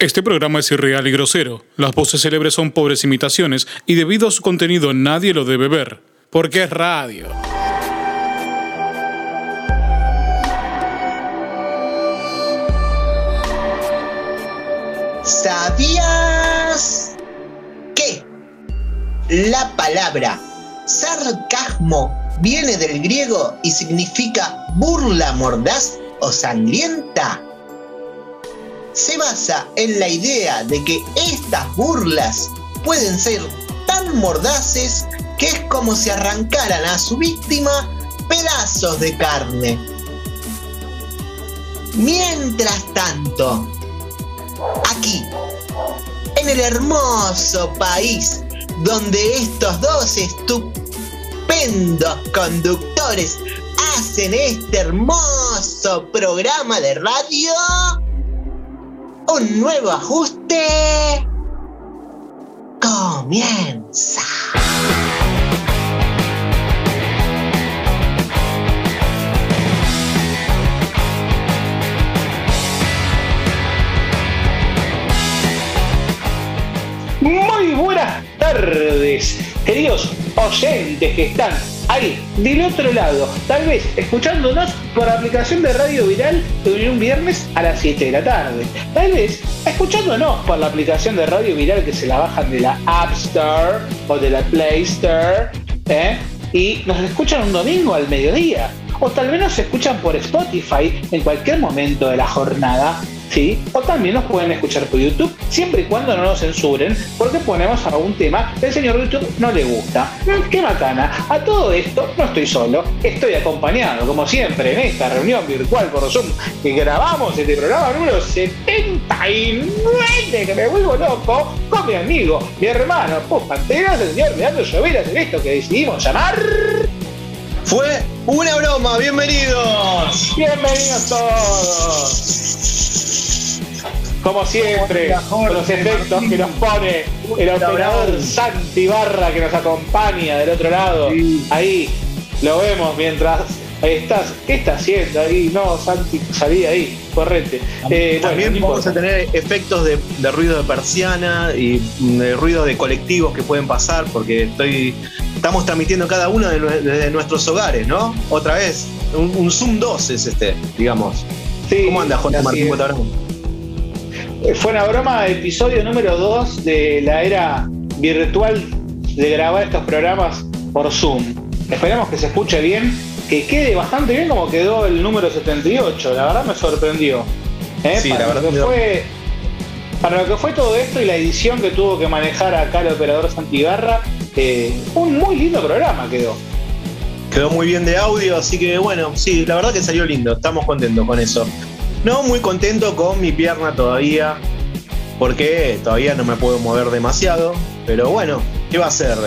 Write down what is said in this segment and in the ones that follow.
Este programa es irreal y grosero. Las voces célebres son pobres imitaciones y debido a su contenido nadie lo debe ver. Porque es radio. ¿Sabías que la palabra sarcasmo viene del griego y significa burla mordaz o sangrienta? Se basa en la idea de que estas burlas pueden ser tan mordaces que es como si arrancaran a su víctima pedazos de carne. Mientras tanto, aquí, en el hermoso país donde estos dos estupendos conductores hacen este hermoso programa de radio, un nuevo ajuste comienza. Muy buenas tardes, queridos oyentes que están ahí, del otro lado, tal vez escuchándonos por aplicación de Radio Viral de un viernes a las 7 de la tarde. Tal vez escuchándonos por la aplicación de Radio Viral que se la bajan de la App Store o de la Play Store, ¿eh? y nos escuchan un domingo al mediodía. O tal vez nos escuchan por Spotify en cualquier momento de la jornada ¿sí? O también nos pueden escuchar por YouTube, siempre y cuando no nos censuren, porque ponemos algún tema que al señor YouTube no le gusta. Mm, ¡Qué macana! A todo esto no estoy solo, estoy acompañado, como siempre, en esta reunión virtual por Zoom que grabamos este programa número 79, que me vuelvo loco, con mi amigo, mi hermano, Pus Panteras, el señor Leandro Lloveras, en esto que decidimos llamar... Fue una broma, bienvenidos. Bienvenidos todos. Como siempre, con los efectos que nos pone el operador Santi Barra que nos acompaña del otro lado. Ahí lo vemos mientras estás. ¿Qué está haciendo ahí? No, Santi, salí ahí, correte. Eh, También vamos a tener efectos de, ruido de persiana y de ruido de colectivos que pueden pasar porque estoy estamos transmitiendo cada uno de, nuestros hogares, ¿no? Otra vez, un, Zoom 2 es este, digamos. ¿Cómo anda, Jorge Martín eh, fue una broma, episodio número 2 de la era virtual de grabar estos programas por Zoom. Esperemos que se escuche bien, que quede bastante bien como quedó el número 78. La verdad me sorprendió. ¿eh? Sí, para, lo que fue, para lo que fue todo esto y la edición que tuvo que manejar acá el operador Santigarra, eh, un muy lindo programa quedó. Quedó muy bien de audio, así que bueno, sí, la verdad que salió lindo, estamos contentos con eso. No muy contento con mi pierna todavía, porque todavía no me puedo mover demasiado, pero bueno, ¿qué va a ser?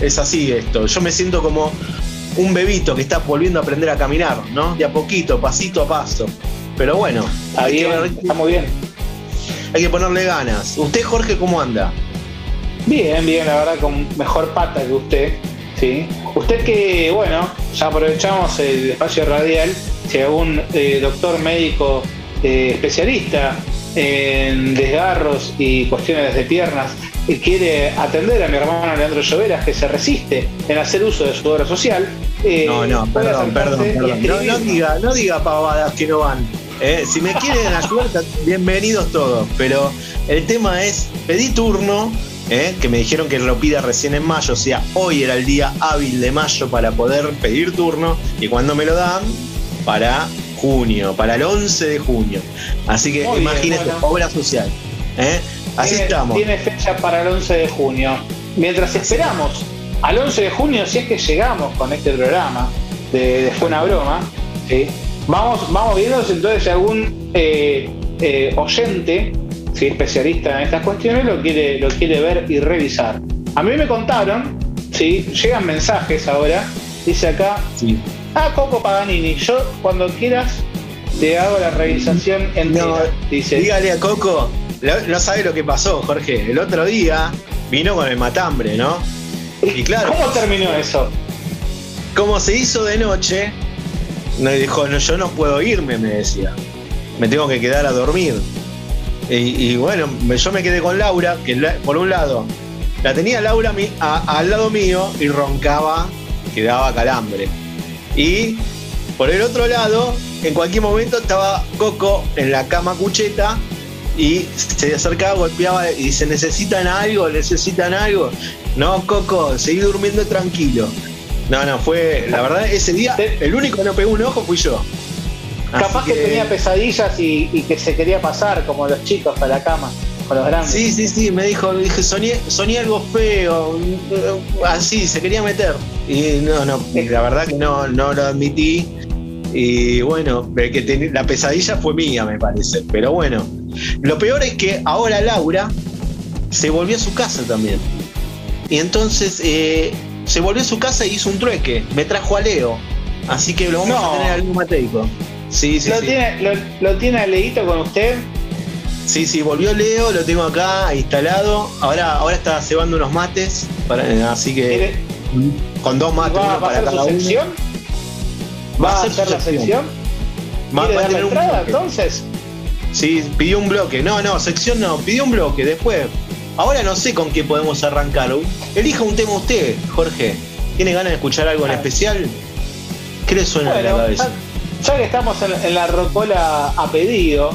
Es así esto. Yo me siento como un bebito que está volviendo a aprender a caminar, ¿no? De a poquito, pasito a paso. Pero bueno, hay está muy bien. Hay que ponerle ganas. ¿Usted, Jorge, cómo anda? Bien, bien, la verdad, con mejor pata que usted. ¿sí? Usted que, bueno, ya aprovechamos el espacio radial, si algún eh, doctor médico eh, especialista en desgarros y cuestiones de piernas y quiere atender a mi hermano Leandro Lloveras que se resiste en hacer uso de su obra social. Eh, no, no, perdón, perdón, perdón. No, diga, no diga pavadas que no van. Eh. si me quieren ayudar, bienvenidos todos. Pero el tema es, pedí turno, que me dijeron que lo pida recién en mayo, o sea, hoy era el día hábil de mayo para poder pedir turno, y cuando me lo dan, para junio, para el 11 de junio. Así que imagínate, obra social. ¿eh? Así estamos. Tiene fecha para el 11 de junio. Mientras esperamos al 11 de junio, si es que llegamos con este programa de, Fue una broma, ¿sí? vamos, vamos viendo entonces si algún eh, eh, oyente, ¿sí? especialista en estas cuestiones, lo quiere, lo quiere ver y revisar. A mí me contaron, ¿sí? llegan mensajes ahora, dice acá, sí. Ah, Coco Paganini, yo cuando quieras te hago la revisación entera. dice. Dígale a Coco, no sabe lo que pasó, Jorge. El otro día vino con el matambre, ¿no? Y claro. ¿Cómo terminó eso? Como se hizo de noche, me dijo, no, yo no puedo irme, me decía. Me tengo que quedar a dormir. Y, bueno, yo me quedé con Laura, que por un lado la tenía Laura al lado mío y roncaba, que daba calambre. Y por el otro lado, en cualquier momento estaba Coco en la cama cucheta y se acercaba, golpeaba y dice, ¿necesitan algo? ¿Necesitan algo? No, Coco, seguí durmiendo tranquilo. No, no, fue, la verdad, ese día, el único que no pegó un ojo fui yo. Capaz que... tenía pesadillas y, que se quería pasar, como los chicos, a la cama, con los grandes. Sí, sí, sí, me dijo, dije, soñé, soñé algo feo, así, se quería meter. Y no, no, la verdad que no, no lo admití. Y bueno, que la pesadilla fue mía, me parece. Pero bueno, lo peor es que ahora Laura se volvió a su casa también. Y entonces eh, se volvió a su casa y hizo un trueque. Me trajo a Leo. Así que lo vamos a tener algún mateico. Sí, sí, ¿Lo, Tiene, lo, tiene a Leito con usted? Sí, sí, volvió Leo, lo tengo acá instalado. Ahora, ahora está cebando unos mates, así que con dos mates. ¿Va a pasar su sección? ¿Va, a hacer la sección? ¿Va, a tener entrada, entonces? Sí, pidió un bloque. No, no, sección no, pidió un bloque. Después, ahora no sé con qué podemos arrancar. Elija un tema usted, Jorge. ¿Tiene ganas de escuchar algo en ah. especial? ¿Qué le suena a la cabeza? Ya que estamos en, la rocola a pedido,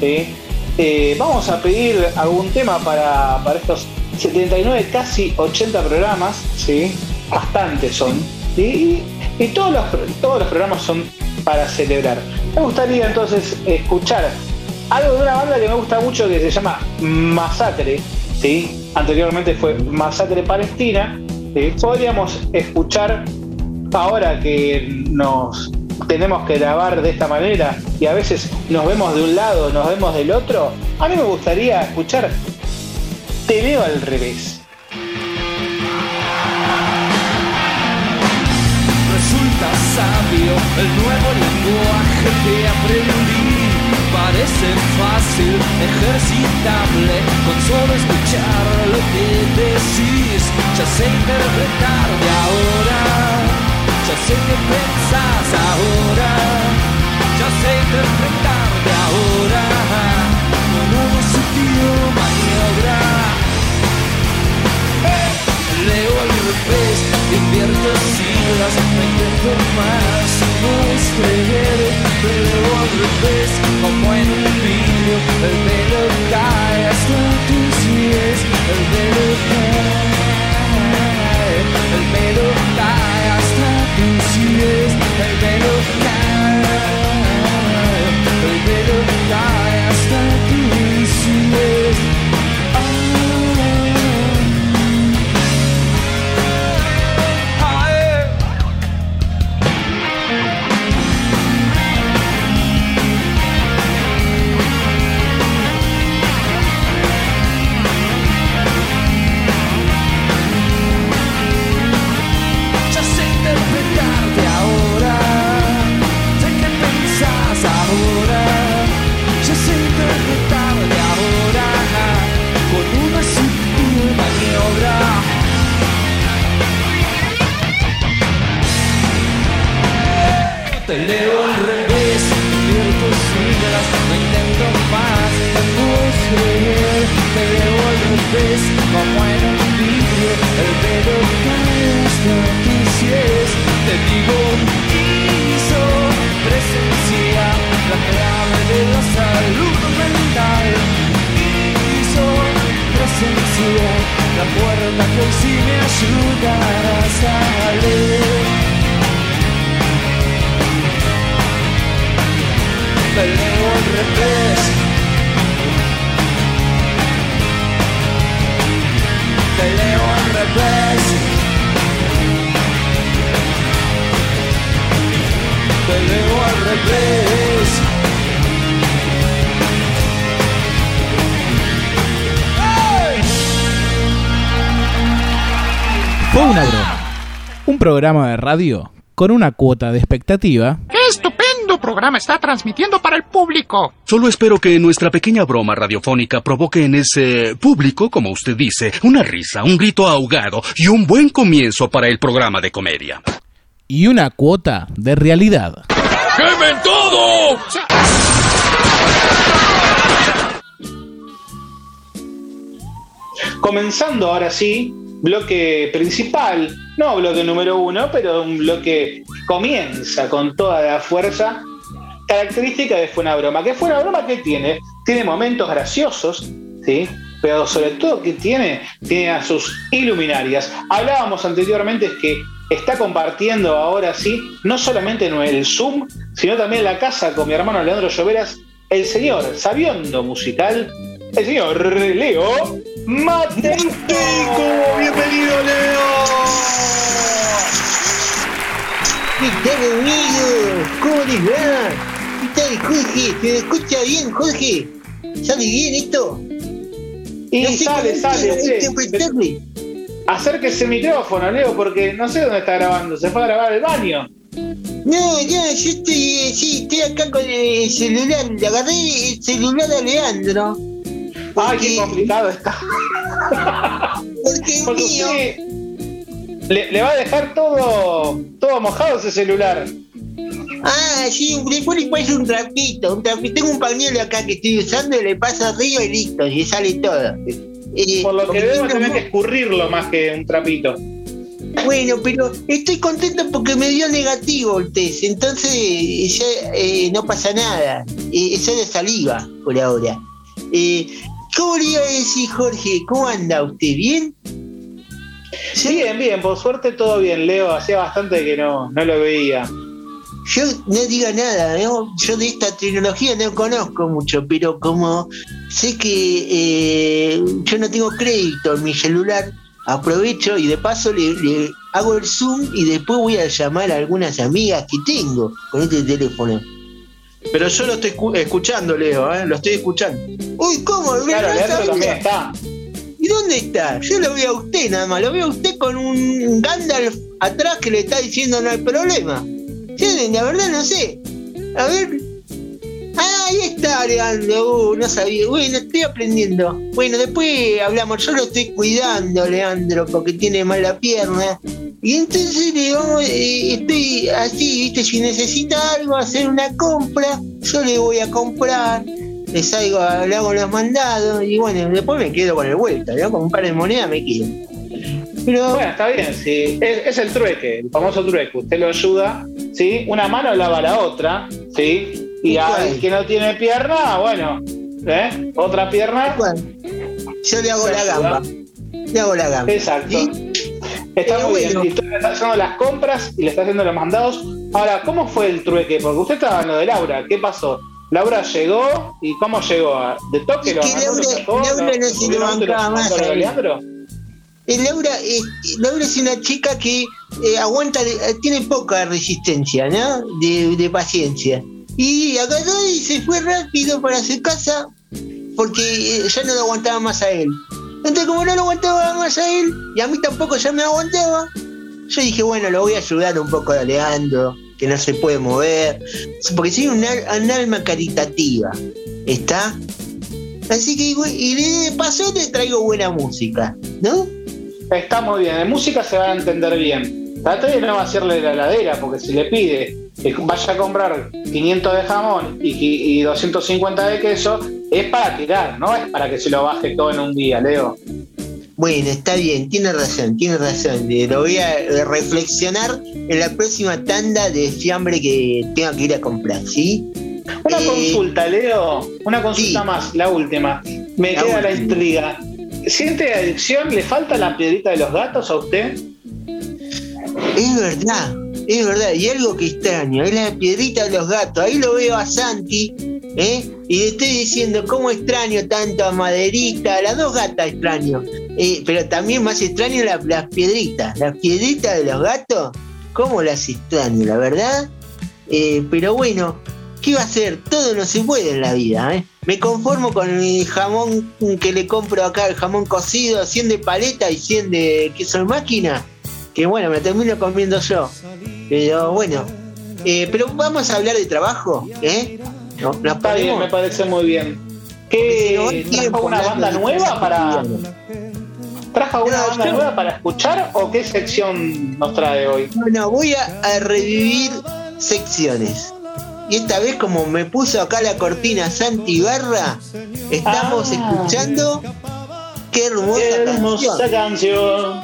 eh, vamos a pedir algún tema para, estos 79, casi 80 programas, ¿sí? Bastantes son, y, todos, los, todos los programas son para celebrar. Me gustaría entonces escuchar algo de una banda que me gusta mucho que se llama Masacre, ¿sí? anteriormente fue Masacre Palestina. Podríamos escuchar ahora que nos tenemos que grabar de esta manera y a veces nos vemos de un lado, nos vemos del otro, a mí me gustaría escuchar Te veo al revés. El nuevo lenguaje que aprendí. Parece fácil, ejercitable, con solo escuchar lo que decís. Ya sé interpretar de ahora ya sé que pensás ahora, ya sé interpretar de ahora, con un sutil maniobra. Leo al revés, invierto siglas, me intento más, no es creer, leo al revés, como en un vídeo, el velo cae hasta tus pies, el velo cae, el velo cae hasta tus pies, el velo programa de radio con una cuota de expectativa. ¡Qué estupendo programa está transmitiendo para el público! Solo espero que nuestra pequeña broma radiofónica provoque en ese público, como usted dice, una risa, un grito ahogado y un buen comienzo para el programa de comedia. Y una cuota de realidad. ¡Quemen todo! Comenzando ahora sí, bloque principal, no bloque número uno, pero un bloque que comienza con toda la fuerza. Característica de Fue una broma. ¿Qué fue una broma? que tiene? Tiene momentos graciosos, ¿sí? pero sobre todo que tiene, tiene a sus iluminarias. Hablábamos anteriormente que está compartiendo ahora sí, no solamente en el Zoom, sino también la casa con mi hermano Leandro Lloveras, el señor sabiondo musical, el señor Leo Mateico. ¡Bienvenido, Leo! ¿Qué tal, amigo? ¿Cómo les va? ¿Qué tal, Jorge? ¿Se me escucha bien, Jorge? ¿Sale bien esto? Y No sé sale, sale, sí. interpretarle. Acérquese el micrófono, Leo, porque no sé dónde está grabando. Se fue a grabar el baño. No, no, yo estoy, eh, sí, estoy acá con el celular. Le agarré el celular a Leandro. Ay, qué complicado está. Porque Porque usted le, le va a dejar todo, todo mojado ese celular. Ah, sí, después le paso un trapito, un trapito. Tengo un pañuelo acá que estoy usando, le paso arriba y listo, y sale todo. Eh, Por lo que veo, tenés mo- que escurrirlo más que un trapito. Bueno, pero estoy contento porque me dio negativo el test, entonces ya eh, no pasa nada. Eh, es solo saliva por ahora. Eh, ¿Cómo le iba a decir, Jorge? ¿Cómo anda usted? ¿Bien? Bien, bien, por suerte todo bien, Leo. Hacía bastante que no, no lo veía. Yo no diga nada, ¿no? yo de esta tecnología no conozco mucho, pero como sé que eh, yo no tengo crédito en mi celular, aprovecho y de paso le, le hago el zoom y después voy a llamar a algunas amigas que tengo con este teléfono. Pero yo lo estoy escu- escuchando, Leo, ¿eh? Lo estoy escuchando. Uy, ¿cómo? ¿Y dónde está? Yo lo veo a usted nada más, lo veo a usted con un Gandalf atrás que le está diciendo no hay problema. Sí, la verdad no sé. A ver. Ah, ahí está, Leandro. Uh, no sabía. Bueno, estoy aprendiendo. Bueno, después hablamos. Yo lo estoy cuidando, Leandro, porque tiene mala pierna. Y entonces le vamos, eh, estoy así, ¿viste? Si necesita algo, hacer una compra, yo le voy a comprar. Le salgo, le hago los mandados y bueno, después me quedo con el vuelta, ¿no? Con un par de monedas me quedo. Pero Bueno, está bien, sí. Es, es el trueque, el famoso trueque. Usted lo ayuda, ¿sí? Una mano lava la otra, ¿sí? Y al que no tiene pierna, bueno, ¿eh? Otra pierna, bueno, yo le hago la gamba. Le hago la gamba. exacto. Está muy bueno. bien. Y le haciendo las compras y le está haciendo los mandados. Ahora, ¿cómo fue el trueque? Porque usted estaba hablando de Laura. ¿Qué pasó? Laura llegó y ¿cómo llegó? ¿De toque lo agarró, lo Laura- sacó, Laura no se lo bancaba más? Eh, Laura, eh, Laura es una chica que eh, aguanta, eh, tiene poca resistencia, ¿no? De, de paciencia. Y agarró y se fue rápido para su casa porque eh, ya no lo aguantaba más a él. Entonces, como no lo aguantaba más a él, y a mí tampoco ya me aguantaba, yo dije, bueno, lo voy a ayudar un poco a Leandro, que no se puede mover, porque soy un, un alma caritativa, ¿está? Así que, y de paso te traigo buena música, ¿no? Está muy bien. En música se va a entender bien. Trate de no vaciarle la heladera, porque si le pide que vaya a comprar 500 de jamón y, y 250 de queso, es para tirar, no es para que se lo baje todo en un día, Leo. Bueno, está bien, tiene razón, tiene razón. Lo voy a eh, reflexionar en la próxima tanda de fiambre que tenga que ir a comprar, ¿sí? Una Eh, consulta, Leo. Una consulta sí. más, la última. Me La queda la intriga. ¿Siente adicción? ¿Le falta la piedrita de los gatos a usted? Es verdad, es verdad. Y algo que extraño, es la piedrita de los gatos. Ahí lo veo a Santi, ¿eh? Y le estoy diciendo cómo extraño tanto a Maderita, las dos gatas extraño. Eh, pero también más extraño la- las piedritas. Las piedritas de los gatos, ¿cómo las extraño, la verdad? Eh, pero bueno, ¿qué va a hacer? Todo no se puede en la vida, ¿eh? Me conformo con el jamón que le compro acá, el jamón cocido, 100 de paleta y 100 de queso en máquina que bueno, me termino comiendo yo. Pero bueno, eh, pero vamos a hablar de trabajo, ¿eh? No, nos bien, me parece muy bien. ¿Qué, ¿Trajo una banda nueva para. ¿Trajo No, banda yo- nueva para escuchar o qué sección nos trae hoy? Bueno, voy a, a revivir secciones. Y esta vez, como me puso acá la cortina Santi Barra, estamos Ah. escuchando Qué hermosa, Qué hermosa canción. canción.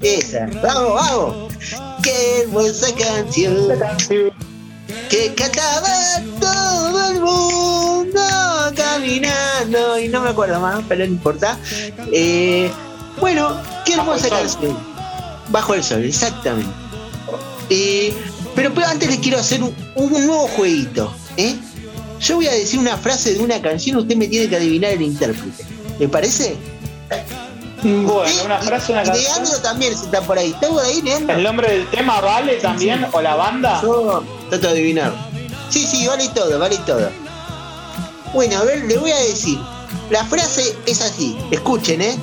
Esa. Vamos, vamos. Qué hermosa canción. Que cantaba todo el mundo caminando. Y no me acuerdo más, pero no importa. Eh, bueno, qué hermosa canción. Bajo el sol, exactamente. Eh, pero, pero antes les quiero hacer un, un nuevo jueguito. ¿eh? Yo voy a decir una frase de una canción, usted me tiene que adivinar el intérprete. ¿Le parece? Bueno, una frase, una canción. Leandro también si está por ahí. ¿Está por ahí, Leandro? ¿El nombre del tema vale también? ¿O la banda? Yo trato de adivinar. Sí, sí, vale todo, vale todo. Bueno, a ver, le voy a decir. La frase es así, escuchen, ¿eh?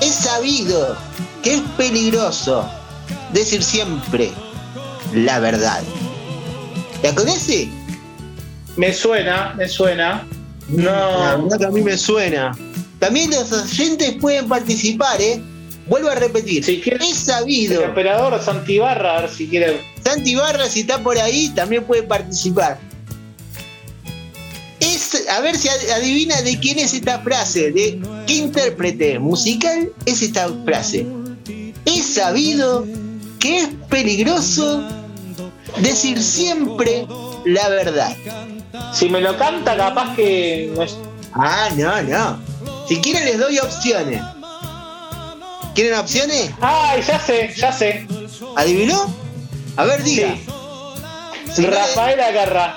Es sabido que es peligroso decir siempre la verdad. ¿La conoce? Me suena, me suena. La No. verdad que a mí me suena. También los oyentes pueden participar, ¿eh? Vuelvo a repetir. Si quiere- es El sabido. operador Santibarra, a ver si quiere. Santi Barra, si está por ahí, también puede participar. Es, a ver si ad- adivina de quién es esta frase, de qué intérprete musical es esta frase. Es sabido que es peligroso decir siempre la verdad. Si me lo canta, capaz que. Ah, no, no. Si quieren les doy opciones. ¿Quieren opciones? Ay, ya sé, ya sé. ¿Adivinó? A ver, diga. Le- Rafael Agarra.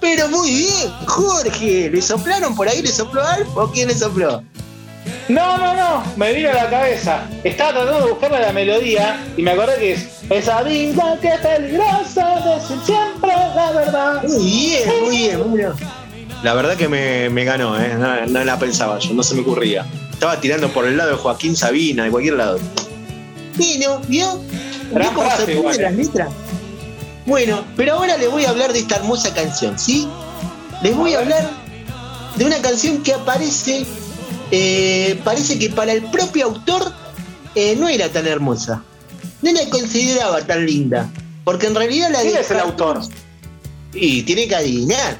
Pero muy bien, Jorge. ¿Le soplaron por ahí? ¿Le sopló algo? ¿O quién le sopló? No, no, no, me vino a la cabeza. Estaba tratando de buscarme la melodía y me acordé que es esa vida que es peligrosa, decir siempre la verdad. Muy bien, muy bien, muy bien. La verdad que me, me ganó, ¿eh? No, no la pensaba yo, no se me ocurría. Estaba tirando por el lado de Joaquín Sabina, de cualquier lado. Bueno, ¿vio? ¿Vio cómo se igual, eh. las letras? Bueno, pero ahora les voy a hablar de esta hermosa canción, ¿sí? Les voy a hablar de una canción que aparece, eh, parece que para el propio autor eh, no era tan hermosa. No la consideraba tan linda. Porque en realidad la ¿Quién es el autor? Y tiene que adivinar.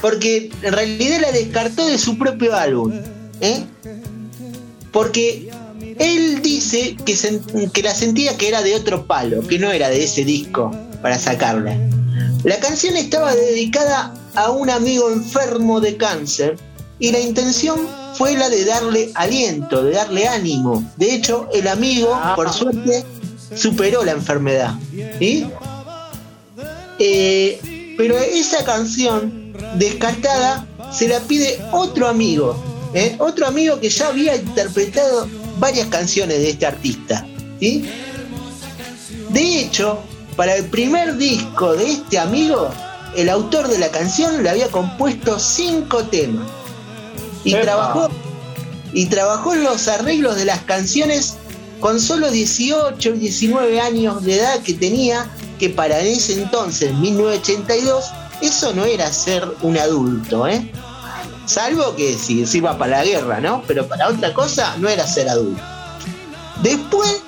Porque en realidad la descartó de su propio álbum. ¿eh? Porque él dice que, sen- que la sentía que era de otro palo, que no era de ese disco para sacarla. La canción estaba dedicada a un amigo enfermo de cáncer y la intención fue la de darle aliento, de darle ánimo. De hecho, el amigo, Ah. por suerte, superó la enfermedad. ¿sí? Eh, pero esa canción descartada se la pide otro amigo, ¿eh? otro amigo que ya había interpretado varias canciones de este artista. ¿sí? De hecho, para el primer disco de este amigo, el autor de la canción le había compuesto cinco temas y Epa. trabajó y trabajó en los arreglos de las canciones con solo 18 y 19 años de edad que tenía, que para ese entonces, 1982, eso no era ser un adulto, ¿eh? Salvo que si se iba para la guerra, ¿no? Pero para otra cosa no era ser adulto. Después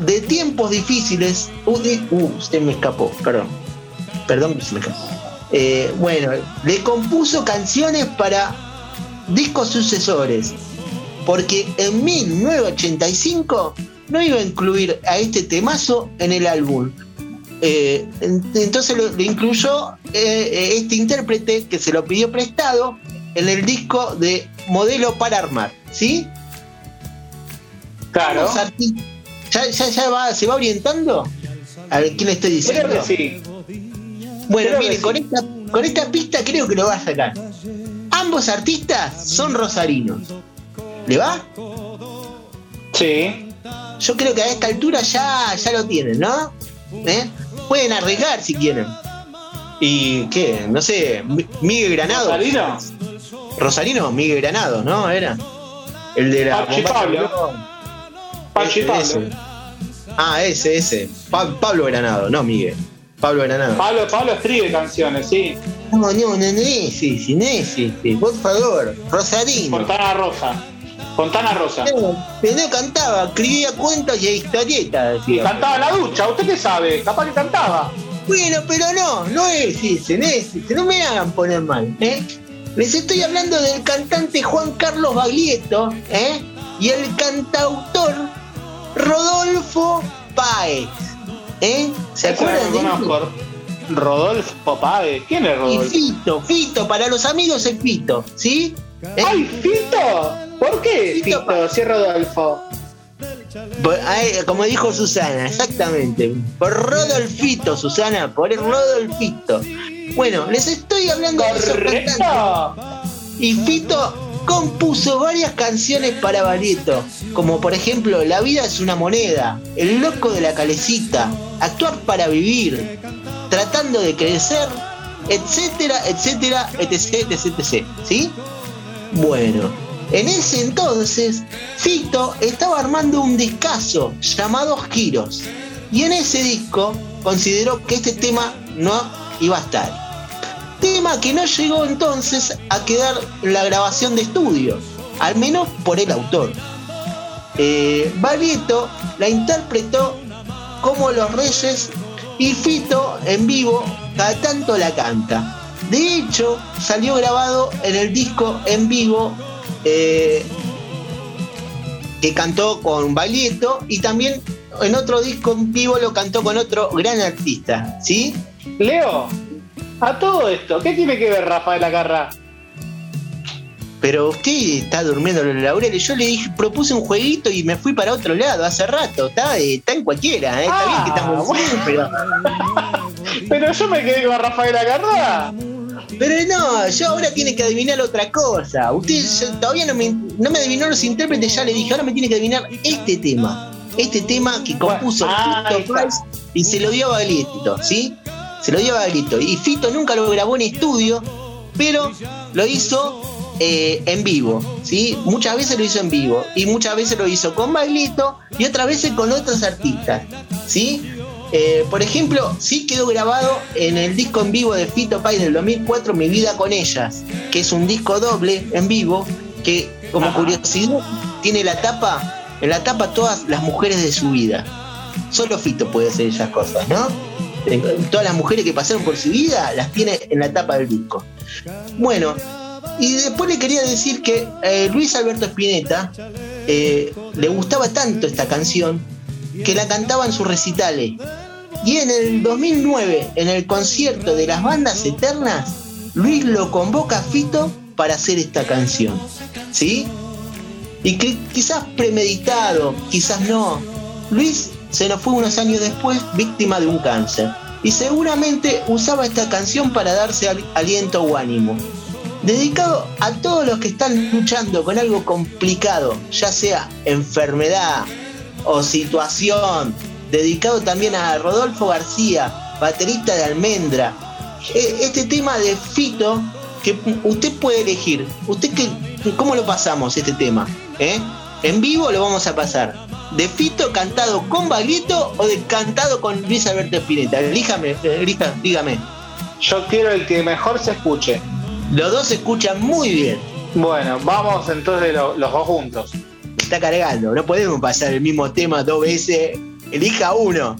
de tiempos difíciles, uh, di- uh, usted me escapó, perdón. Perdón que se me escapó. Eh, bueno, le compuso canciones para discos sucesores, porque en 1985 no iba a incluir a este temazo en el álbum. Eh, en- entonces lo, lo incluyó eh, eh, este intérprete que se lo pidió prestado en el disco de Modelo para Armar, ¿sí? Claro. ¿Ya, ya, ya va, se va orientando? A ver, ¿quién le estoy diciendo? Creo que sí. Bueno, Creo que mire, sí. con esta, con esta pista creo que lo va a sacar. Ambos artistas son rosarinos. ¿Le va? Sí. Yo creo que a esta altura ya, ya lo tienen, ¿no? ¿Eh? Pueden arriesgar si quieren. ¿Y qué? No sé, Mi- Miguel Granado. ¿Rosarino? Rosarino, Miguel Granado, ¿no? Era. El de la Pachi Pablo. Pachi Ese, Pablo. ese. Ah, ese, ese. Pa- Pablo Granado, no Miguel. Pablo Granado. Pablo, Pablo escribe canciones, sí. No, no, no, no no es ese. Por favor, Rosarino. Fontana Rosa. Fontana Rosa. No, pero no cantaba, escribía cuentos y historietas. Y decía. cantaba en la ducha, ¿usted qué sabe? Capaz que cantaba. Bueno, pero no, no es ese, no es ese. No me hagan poner mal, ¿eh? Les estoy hablando del cantante Juan Carlos Baglietto ¿eh? y el cantautor Rodolfo Páez. ¿eh? ¿Se acuerdan de él? Rodolfo Páez. ¿Quién es Y Rodolfo? Fito, Fito, para los amigos es Fito, ¿sí? ¿Eh? ¡Ay, Fito! ¿Por qué Fito Fito? Si es Rodolfo. Por- ay, como dijo Susana, exactamente. Por Rodolfito, Susana, por el Rodolfito. Bueno, les estoy hablando de. ¡Correcto! Y Fito compuso varias canciones para Barieto, como por ejemplo La vida es una moneda, El loco de la calecita, Actuar para vivir, Tratando de crecer, etcétera, etcétera, etc, etc, etc. ¿Sí? Bueno, en ese entonces Fito estaba armando un discazo llamado Giros. Y en ese disco consideró que este tema no iba a estar. Tema que no llegó entonces a quedar la grabación de estudio, al menos por el autor. Eh, la interpretó como Los Reyes y Fito en vivo cada tanto la canta. De hecho, salió grabado en el disco en vivo eh, que cantó con Baglietto y también en otro disco en vivo lo cantó con otro gran artista, ¿sí? Leo, a todo esto, ¿qué tiene que ver Rafael Acarra? Pero usted está durmiendo en los laureles. Yo le dije, propuse un jueguito y me fui para otro lado hace rato. Está, está en cualquiera, ¿eh? está Ah, bien que estamos bueno. pero, Pero yo me quedé con Rafael Acarra. Pero no, yo ahora tiene que adivinar otra cosa. Usted todavía no me, no me adivinó los intérpretes, ya le dije, ahora me tiene que adivinar este tema. Este tema que compuso ah, Fito. Páez y se lo dio a Baglietto, ¿sí? Se lo dio a Baglietto. Y Fito nunca lo grabó en estudio, pero lo hizo eh, en vivo, ¿sí? Muchas veces lo hizo en vivo y muchas veces lo hizo con Baglietto y otras veces con otros artistas, ¿sí? Eh, por ejemplo, sí quedó grabado en el disco en vivo de Fito Páez del 2004, Mi vida con ellas, que es un disco doble en vivo que, como Ajá. curiosidad, tiene la tapa, en la tapa todas las mujeres de su vida. Solo Fito puede hacer esas cosas, ¿no? Eh, Todas las mujeres que pasaron por su vida las tiene en la tapa del disco. Bueno, y después le quería decir que eh, Luis Alberto Spinetta eh, le gustaba tanto esta canción que la cantaba en sus recitales. Y en el 2009, en el concierto de las bandas eternas, Luis lo convoca a Fito para hacer esta canción. ¿Sí? Y quizás premeditado, quizás no. Luis se nos fue unos años después víctima de un cáncer. Y seguramente usaba esta canción para darse al- aliento o ánimo. Dedicado a todos los que están luchando con algo complicado, ya sea enfermedad o situación. Dedicado también a Rodolfo García, baterista de Almendra. E- Este tema de Fito, que usted puede elegir. ¿Usted qué, cómo lo pasamos este tema? ¿Eh? En vivo lo vamos a pasar. ¿De Fito cantado con Baglietto o de cantado con Luis Alberto Spinetta? Elíjame, elija, dígame. Yo quiero el que mejor se escuche. Los dos se escuchan muy bien. Bueno, vamos entonces lo- los dos juntos. Está cargando. No podemos pasar el mismo tema dos veces. Elija uno.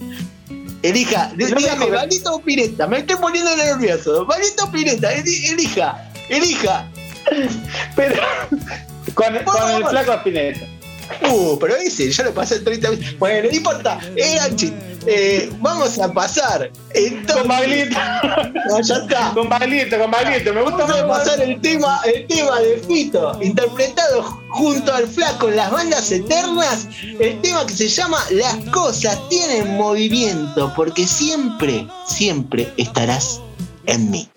Elija. No dígame, Baglietto o Spinetta. Me estoy poniendo nervioso. Baglietto o. Eli- Elija. Elija. Pero con, el flaco Spinetta. Uh, pero ese, ya lo pasé 30 veces. Bueno, no importa. Anchi, eh, vamos a pasar. Entonces, Con Baglietto. No, ya está. Con Baglietto, con Baglietto. Me gusta Vamos a pasar el tema, el tema de Fito, interpretado junto al flaco en las bandas eternas, el tema que se llama Las cosas tienen movimiento, porque siempre, siempre estarás en mí.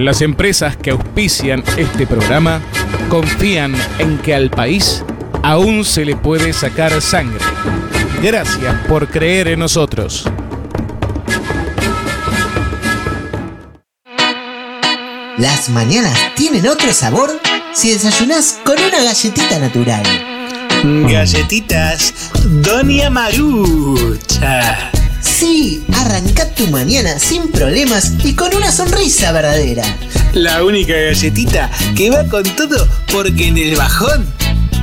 Las empresas que auspician este programa confían en que al país aún se le puede sacar sangre. Gracias por creer en nosotros. Las mañanas tienen otro sabor si desayunás con una galletita natural. Galletitas Doña Marucha. Sí, arranca tu mañana sin problemas y con una sonrisa verdadera. La única galletita que va con todo porque en el bajón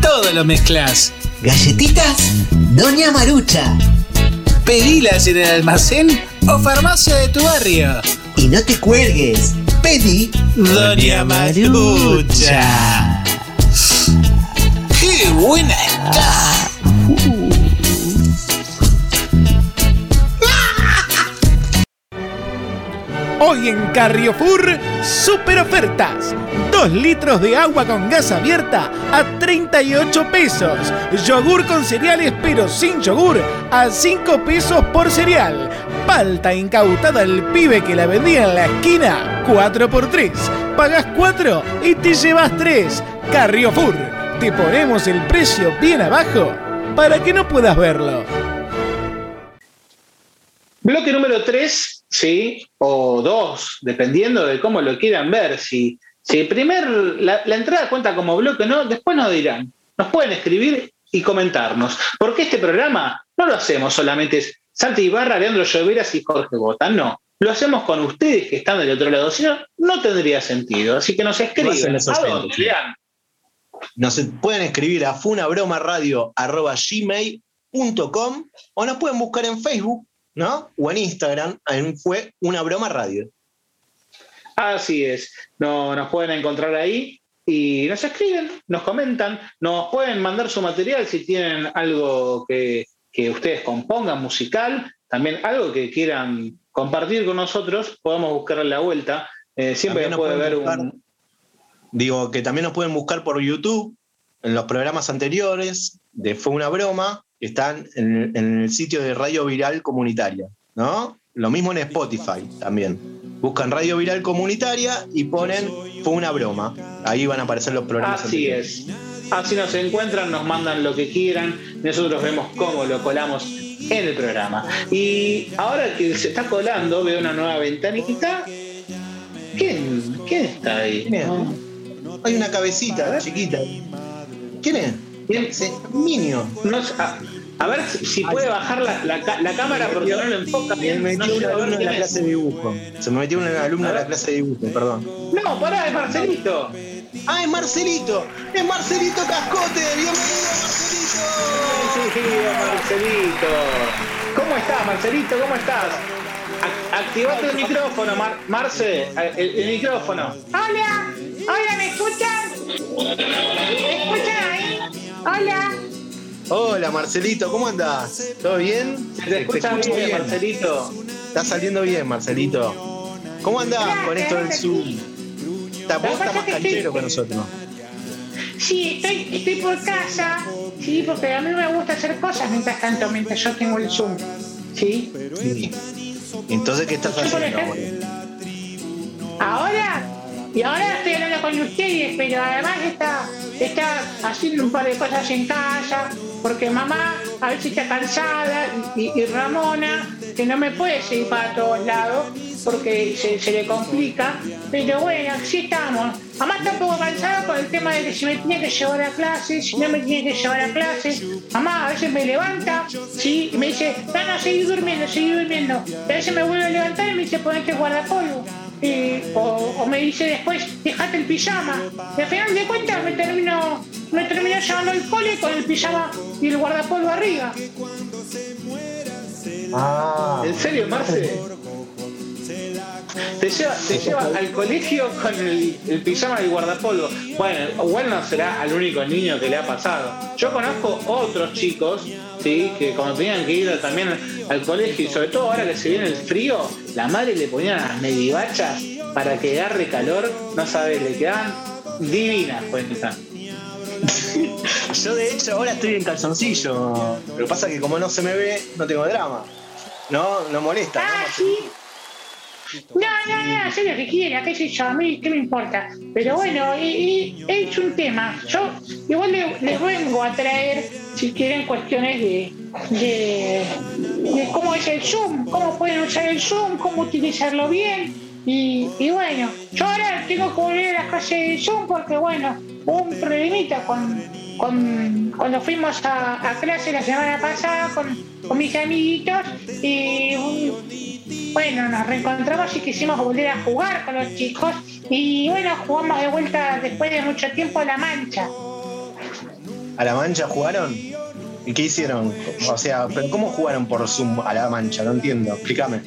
todo lo mezclas. Galletitas Doña Marucha. Pedilas en el almacén o farmacia de tu barrio. Y no te cuelgues. Pedí Doña Marucha. ¡Qué buena está! En Carrefour, super ofertas. 2 litros de agua con gas abierta a 38 pesos. Yogur con cereales pero sin yogur a 5 pesos por cereal. Palta incautada al pibe que la vendía en la esquina 4 por 3. Pagas 4 y te llevas 3. Carrefour, te ponemos el precio bien abajo para que no puedas verlo. Bloque número 3, sí, o 2, dependiendo de cómo lo quieran ver. Si, si primer, la, la entrada cuenta como bloque, no, después nos dirán. Nos pueden escribir y comentarnos. Porque este programa no lo hacemos solamente Santi Ibarra, Leandro Lloveras y Jorge Bota, no. Lo hacemos con ustedes que están del otro lado, si no, no tendría sentido. Así que nos escriban. hacen los ¿A dónde? Nos pueden escribir a funabromaradio.gmail.com o nos pueden buscar en Facebook, ¿no? O en Instagram, en Fue Una Broma Radio. Así es. No, nos pueden encontrar ahí. y nos escriben, nos comentan, nos pueden mandar su material si tienen algo que, que ustedes compongan musical, también algo que quieran compartir con nosotros, podemos buscarle la vuelta. Eh, siempre nos puede pueden haber buscar- un... Digo que también nos pueden buscar por YouTube en los programas anteriores de Fue una broma, están en, en el sitio de Radio Viral Comunitaria, ¿no? Lo mismo en Spotify también. Buscan Radio Viral Comunitaria y ponen Fue una broma. Ahí van a aparecer los programas Así anteriores. es. Así nos encuentran, nos mandan lo que quieran, nosotros vemos cómo lo colamos en el programa. Y ahora que se está colando, veo una nueva ventanita. ¿Quién, quién está ahí? ¿Quién es? Hay una cabecita chiquita. ¿Quién es? Ese Niño. No a, a ver si, puede bajar la, la cámara porque no lo enfoca Me bien. metió No un alumno de la clase de dibujo. Se me metió un alumno de la clase de dibujo, perdón. No, pará, es Marcelito. ¡Ah, es Marcelito! ¡Es Marcelito Cascote! ¡Bienvenido, Marcelito! Sí, Marcelito. ¿Cómo estás, Marcelito? ¿Cómo estás? Ac- Activate el micrófono, Mar- Marce, el, el micrófono. Hola, hola, ¿me escuchan? ¿Me escuchan? Hola. Hola, Marcelito, ¿cómo andás? ¿Todo bien? Se te escucha escucho bien, Marcelito. Está saliendo bien, Marcelito. ¿Cómo andás con esto del Zoom? Está, vos estás más canchero que nosotros. Sí, estoy, estoy por casa. Sí, porque a mí me gusta hacer cosas mientras tanto, mientras yo tengo el Zoom. Sí. Sí. Entonces, ¿qué estás haciendo ahora? Ahora, y ahora estoy hablando con ustedes, pero además está, está haciendo un par de cosas en casa, porque mamá a veces está cansada y, Ramona, que no me puede seguir para todos lados, porque se, se le complica, pero bueno, así estamos. Mamá está un poco cansada por el tema de que si me tiene que llevar a clase, si no me tiene que llevar a clase. Mamá a veces me levanta, sí, y me dice, no, no, seguí durmiendo, seguí durmiendo. Y a veces me vuelve a levantar y me dice, ponete guardapolvo. Y- o, o me dice después, dejate el pijama. Y al final de cuentas me termino, me termino llevando el cole con el pijama y el guardapolvo arriba. Ah. ¿En serio, Marce? Te lleva, te lleva al colegio con el, el pijama y guardapolvo. Bueno, igual no será al único niño que le ha pasado. Yo conozco otros chicos, sí, que cuando tenían que ir también al colegio, y sobre todo ahora que se viene el frío, la madre le ponía las medivachas para que agarre calor, no sabes, le quedaban divinas, pues Yo, de hecho, ahora estoy en calzoncillo. Lo que pasa es que, como no se me ve, no tengo drama. No, no molesta. Ah, sí. No, no, no, hacer lo que quiera, qué sé yo, a mí qué me importa. Pero bueno, he- he hecho un tema. Yo igual le- les vengo a traer, si quieren, cuestiones de, de, de cómo es el Zoom, cómo pueden usar el Zoom, cómo utilizarlo bien. Y, y bueno, yo ahora tengo que volver a la clase de Zoom porque bueno, hubo un problemita con, con- cuando fuimos a, a clase la semana pasada con, con mis amiguitos y un- bueno, nos reencontramos y quisimos volver a jugar con los chicos y bueno, jugamos de vuelta después de mucho tiempo a la mancha. ¿A la mancha jugaron? ¿Y qué hicieron? O sea, ¿pero cómo jugaron por Zoom a la mancha? No entiendo, explícame.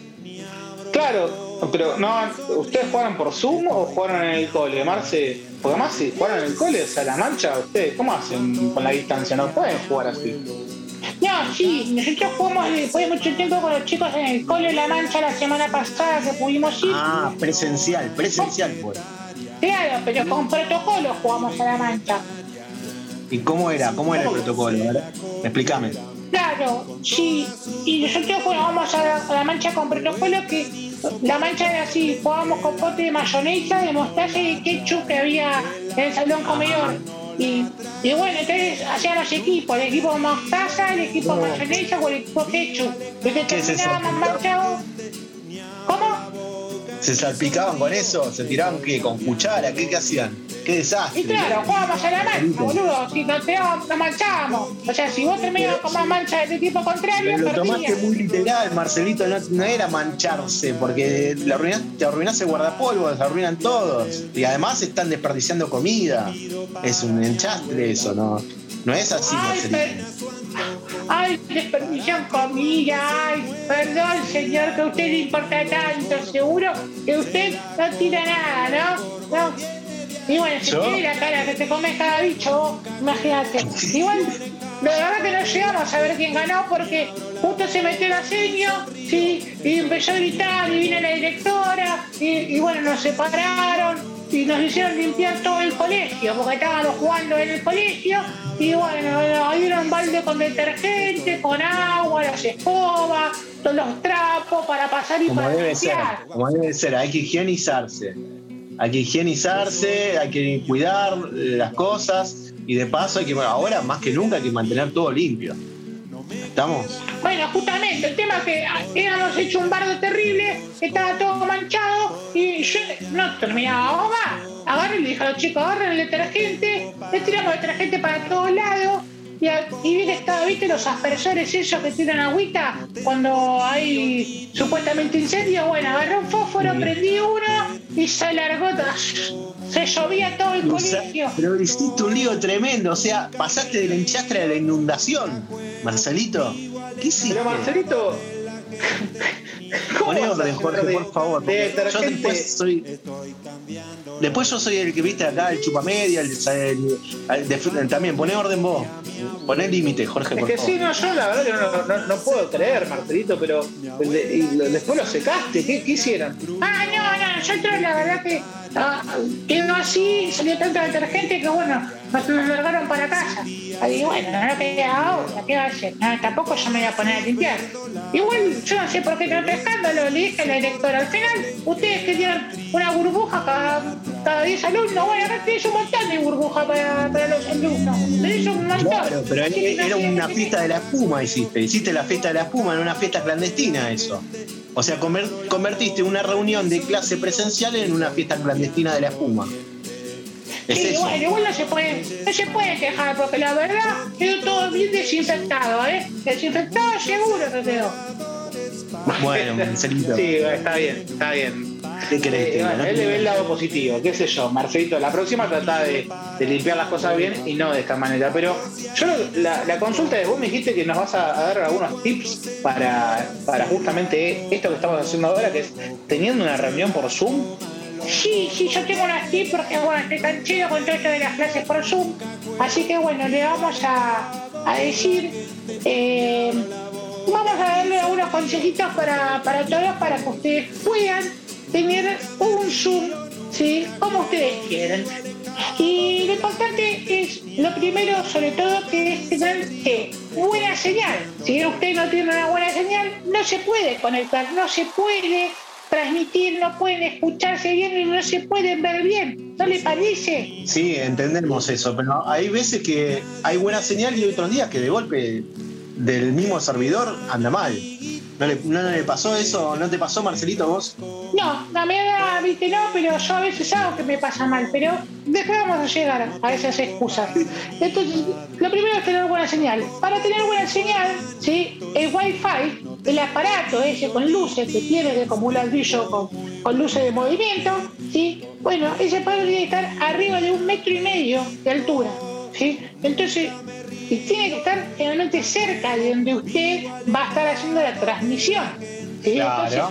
Claro, pero no, ¿ustedes jugaron por Zoom o jugaron en el cole? Marce, porque más si jugaron en el cole, o sea, la mancha, ¿ustedes cómo hacen con la distancia? No pueden jugar así. No, sí, nosotros jugamos después de mucho tiempo con los chicos en el cole La Mancha la semana pasada que pudimos ir. Ah, presencial, presencial pues. Claro, pero con protocolo jugamos a La Mancha. ¿Y cómo era? ¿Cómo era el protocolo? A ver, explícame. Claro, sí. Y nosotros jugábamos a la, a la mancha con protocolo que la mancha era así, jugábamos con pote de mayonesa, de mostaza y de ketchup que había en el salón comedor. Y, y bueno, entonces hacíamos equipos, el equipo mostaza, el equipo mayonesa o el equipo ketchup. Y que terminábamos manchados. ¿Se salpicaban con eso? ¿Se tiraban qué? ¿Con cuchara? ¿Qué, qué hacían? ¡Qué desastre! Y claro, jugábamos a la mancha, boludo. Si nos tirábamos, nos manchábamos. O sea, si vos terminabas con más mancha de tipo contrario, Pero lo tomaste muy literal, Marcelito, no, no era mancharse, porque le arruinás- te arruinás el guardapolvo, se arruinan todos. Y además están desperdiciando comida. Es un enchastre eso, ¿no? No es así, Ay, per- ay, desperdician comida, ay, perdón señor que a usted le importa tanto, seguro que usted no tira nada, ¿no? No. Y bueno, si tiene la cara que te comes cada bicho, vos, imagínate. Igual, la verdad que no llegamos a ver quién ganó porque justo se metió la seño, sí, y empezó a gritar, y vino la directora, y, y bueno, nos separaron, y nos hicieron limpiar todo el colegio, porque estábamos jugando en el colegio, y bueno, ahí era un balde con detergente, con agua, las escobas, todos los trapos para pasar y Como para debe ser, como debe ser, hay que higienizarse. Hay que higienizarse, hay que cuidar las cosas y de paso hay que, bueno, ahora más que nunca hay que mantener todo limpio. ¿Estamos? Bueno, justamente, el tema es que ah, habíamos hecho un bardo terrible, estaba todo manchado y yo no terminaba más. Agarré y le dije a los chicos, agarren el detergente, le tiramos detergente para todos lados y, y que estaba, viste, los aspersores esos que tiran agüita cuando hay supuestamente incendio. Bueno, agarré un fósforo, prendí uno y se largó todo. Se llovía todo el sea, colegio. pero hiciste un lío tremendo, o sea, pasaste del enchastre a la inundación. Marcelito, ¿qué hiciste? Pero Marcelito, A orden, Jorge, de- por favor. de porque Yo después soy. Después yo soy el que viste acá, el chupamedia, el, el- también, poné orden vos. Poné límite, Jorge, Es por que favor. sí, no, yo la verdad que no, no- no puedo creer, Marcelito, pero de- y lo- después lo secaste, ¿qué, qué hicieron? Ah, no, no, nosotros la verdad que ah, quedó así, salió tanto detergente que bueno, nos, nos largaron para casa. Ahí bueno, no queda ahora, ¿qué va a hacer? No, tampoco yo me voy a poner a limpiar. Igual yo no sé por qué tanto escándalo, le dije a la directora, al final ustedes querían una burbuja cada, cada 10 alumnos, bueno, acá tenés un montón de burbujas para, para los alumnos, tenés un montón. Claro, pero no era una fiesta de la espuma, hiciste. Hiciste la fiesta de la espuma en una fiesta clandestina, eso. O sea, conver- convertiste una reunión de clase presencial en una fiesta clandestina de la espuma. Es Sí, eso. bueno, igual no se puede, no se puede quejar porque la verdad quedó todo bien desinfectado, ¿eh? Desinfectado seguro que quedó. Bueno, Marcelito, Sí, está bien, está bien. ¿qué querés? Eh, bueno, no él le ve el lado positivo, qué sé yo, Marcelito, la próxima trata de, de limpiar las cosas bien y no de esta manera. Pero yo lo- la, la consulta de vos me dijiste que nos vas a, a dar algunos tips para, para justamente esto que estamos haciendo ahora, que es teniendo una reunión por Zoom. Sí, sí, yo tengo unas tips porque bueno, estoy tan chido con todo esto de las clases por Zoom. Así que bueno, le vamos a, a decir, eh, vamos a darle algunos consejitos para, para todos para que ustedes puedan tener un Zoom, ¿sí? Como ustedes quieran. Y lo importante es, lo primero, sobre todo, que es tener ¿qué? buena señal. Si usted no tiene una buena señal, no se puede conectar, no se puede transmitir, no pueden escucharse bien y no se pueden ver bien. ¿No le parece? Sí, entendemos eso, pero hay veces que hay buena señal y otros días que de golpe del mismo servidor anda mal. ¿No le, pasó eso? ¿No te pasó, Marcelito, vos? No, la mierda, viste, no, pero yo a veces hago que me pasa mal, pero después vamos a llegar a esas excusas. Entonces, lo primero es tener buena señal. Para tener buena señal, ¿sí? el Wi-Fi, el aparato ese con luces que tiene que como un con luces de movimiento, ¿sí? bueno, ese aparato tiene que estar arriba de un metro y medio de altura. ¿Sí? Entonces, y tiene que estar generalmente cerca de donde usted va a estar haciendo la transmisión. ¿sí? Entonces,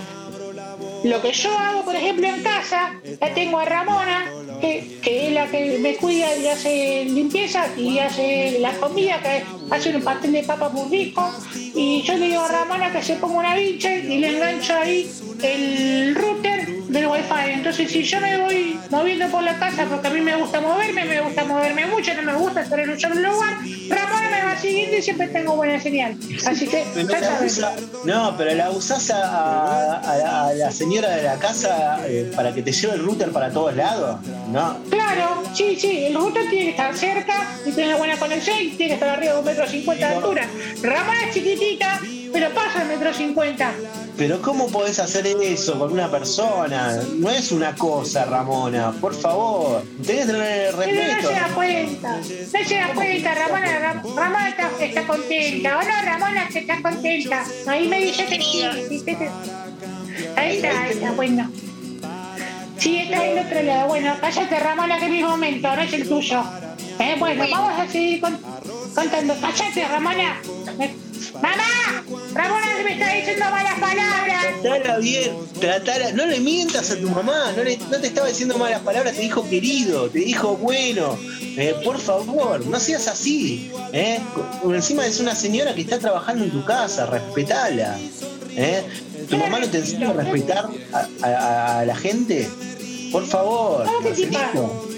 lo que yo hago, por ejemplo, en casa, la tengo a Ramona, que, que es la que me cuida y hace limpieza y hace la comida, que hace un pastel de papa muy rico. Y yo le digo a Ramona que se ponga una bicha y le engancho ahí el router del wifi. Entonces, si yo me voy moviendo por la casa, porque a mí me gusta moverme, me gusta moverme mucho, no me gusta estar en un solo lugar, Ramona me va siguiendo y siempre tengo buena señal. Así que, Pero ya la saben. usa- no, pero la usás a, a- a la señora de la casa eh, para que te lleve el router para todos lados. No. Claro, sí, sí, el router tiene que estar cerca y tiene buena conexión y tiene que estar arriba de un metro cincuenta de altura. Ramona es chiquitita, pero pasa el metro cincuenta. Pero ¿cómo podés hacer eso con una persona? No es una cosa, Ramona. Por favor, tenés que tener Pero no respeto. se da cuenta, no se da cuenta, Ramona, Ram- Ramona está, está contenta, o no, Ramona que está contenta. Ahí me dice que sí. Ahí está, ahí está, bueno. Sí, está del otro lado. Bueno, cállate, Ramona, que es mi momento, no es el tuyo. Eh, bueno, vamos a seguir con- contando. Cállate, Ramona. ¡Mamá! Ramona se me está diciendo malas palabras. Tratala bien, tratala, no le mientas a tu mamá, no, le- no te estaba diciendo malas palabras, te dijo querido, te dijo bueno, eh, por favor, no seas así, ¿eh? Encima es una señora que está trabajando en tu casa, respetala, ¿eh? ¿Tu mamá no te enseña a respetar a, a- a la gente? Por favor, ¿Cómo? Marcelito.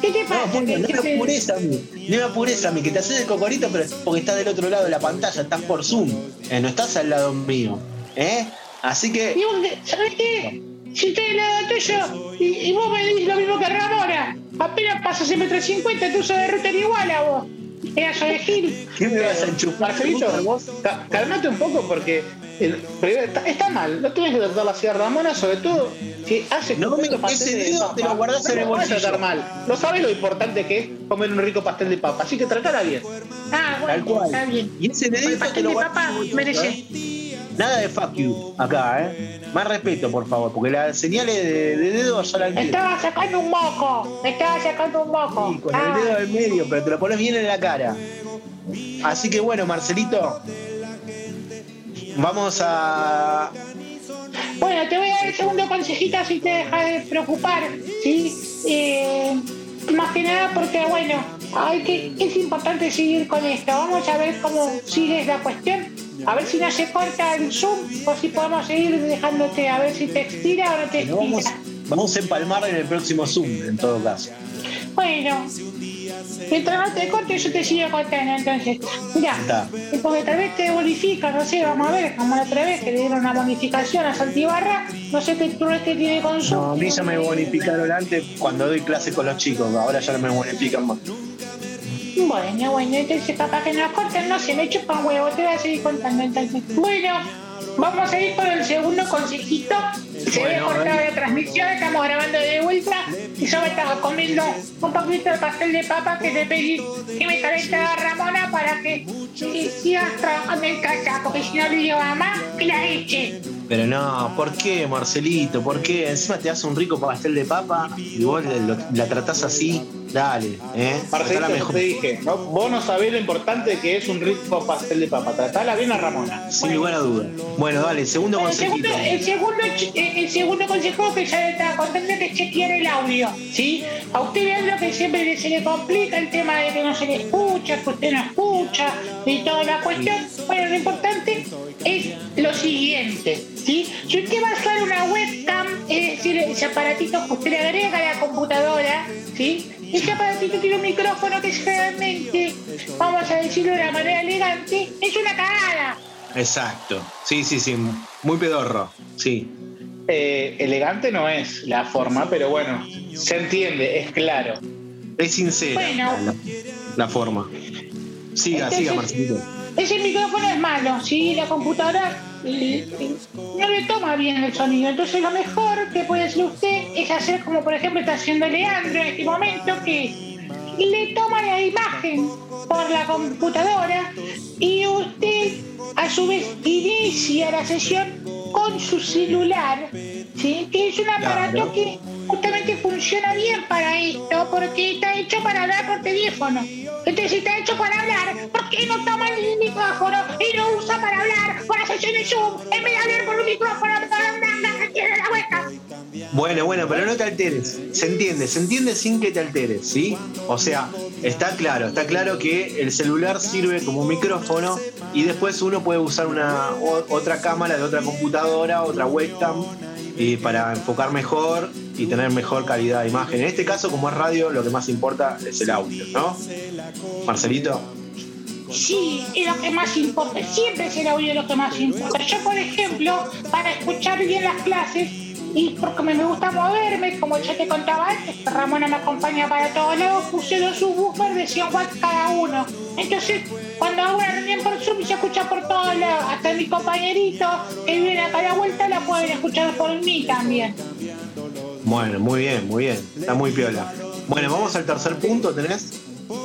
¿Qué te No, pasa? no ¿Qué me te- apures a mí, no me apures a mí, que te haces el cocorito, pero porque estás del otro lado de la pantalla, estás por Zoom, eh, no estás al lado mío, ¿eh? Así que... ¿Sabés qué? Si estoy al lado tuyo y, y vos me decís lo mismo que Ramona, apenas pasas el metro cincuenta, tú sos de router igual a vos. Pedazo de Gil. ¿Qué me vas a enchufar? Marcelito, ca- calmate un poco porque el- está, está mal. No tienes que tratar la ciudad Ramona, sobre todo si hace No, comer ese pastel de dedo papa. te lo guardás en el No bolsillo. tratar mal. No sabes lo importante que es comer un rico pastel de papa, así que tratala bien. Ah, Tal bueno, cual. está bien. Y ese El dedito te pastel lo de papa el merece. Nada de fuck you acá, ¿eh? Más respeto, por favor, porque las señales de, de dedo ya la Me entiendo. estaba sacando un moco. Estaba sacando un moco. Sí, con Ah, el dedo del medio, pero te lo pones bien en la cara. Así que bueno, Marcelito, vamos a. Bueno, te voy a dar el segundo consejito si te dejas de preocupar, ¿sí? Eh, más que nada porque, bueno, hay que, es importante seguir con esto. Vamos a ver cómo sigue la cuestión. A ver si no se corta el Zoom o si podemos seguir dejándote, a ver si te estira o no te vamos, estira. vamos a empalmar en el próximo Zoom, en todo caso. Bueno, mientras no te cortes, yo te sigo contando. Entonces, mira, porque tal vez te bonifica, no sé, vamos a ver, como la otra vez que le dieron una bonificación a Santibarra, no sé qué truete tiene con su. No, a mí ya me bonificaron antes cuando doy clase con los chicos, ahora ya no me bonifican más. Bueno, bueno, entonces capaz que nos corten, no se me chupan huevo, te voy a seguir contando entonces. Bueno, vamos a ir por el segundo consejito. Se ve Bueno, cortada la transmisión, estamos grabando de vuelta y yo me estaba comiendo un poquito de pastel de papa que te pedí que me calentaba Ramona para que sigas trabajando en casa, porque si no le digo a mamá que la eche. Pero no, ¿por qué, Marcelito? ¿Por qué? Encima te hace un rico pastel de papa y vos le- lo- la tratás así. Dale, ¿eh? Marcelito, mejor. te dije, ¿no? vos no sabés lo importante que es un rico pastel de papa. Tratala bien a Ramona. Sin lugar a dudas. Bueno, dale, segundo El segundo, consejito. el, segundo, eh, el segundo consejo que ya estaba contando que chequear el audio, ¿sí? A usted lo que siempre se le complica el tema de que no se le escucha, que usted no escucha y toda la cuestión. Bueno, lo importante es lo siguiente, ¿sí? Si usted va a usar una webcam, es decir, ese aparatito que usted le agrega a la computadora, ¿sí? Ese aparatito tiene un micrófono que generalmente, vamos a decirlo de una manera elegante, es una cagada. Exacto. Sí, sí, sí. Muy pedorro. Sí. Eh, elegante no es la forma, pero bueno, se entiende, es claro. Es sincera Bueno. la, la forma. Siga, Entonces- siga, Marcelito. Ese micrófono es malo, ¿sí? La computadora no le toma bien el sonido. Entonces lo mejor que puede hacer usted es hacer como por ejemplo está haciendo Leandro en este momento, que le toma la imagen por la computadora y usted a su vez inicia la sesión con su celular, ¿sí? Que es un aparato que justamente funciona bien para esto porque está hecho para hablar por teléfono. Entonces, si está hecho para hablar, ¿por qué no toma el micrófono y lo usa para hablar por la sesión de Zoom en vez de hablar por un micrófono para la vuelta? Bueno, bueno, pero no te alteres. Se entiende, se entiende sin que te alteres, ¿sí? O sea, está claro, está claro que el celular sirve como micrófono y después uno puede usar una otra cámara de otra computadora, otra webcam y para enfocar mejor y tener mejor calidad de imagen. En este caso, como es radio, lo que más importa es el audio, ¿no? Marcelito. Sí, es lo que más importa. Siempre es el audio lo que más importa. Yo, por ejemplo, para escuchar bien las clases y porque me gusta moverme, como ya te contaba antes, Ramona me acompaña para todos lados, puse dos subwoofers de 100 watts cada uno. Entonces, cuando hago una reunión por Zoom se escucha por todos lados. Hasta mi compañerito que viene acá a la vuelta la pueden escuchar por mí también. Bueno, muy bien, muy bien. Está muy piola. Bueno, vamos al tercer punto, ¿tenés?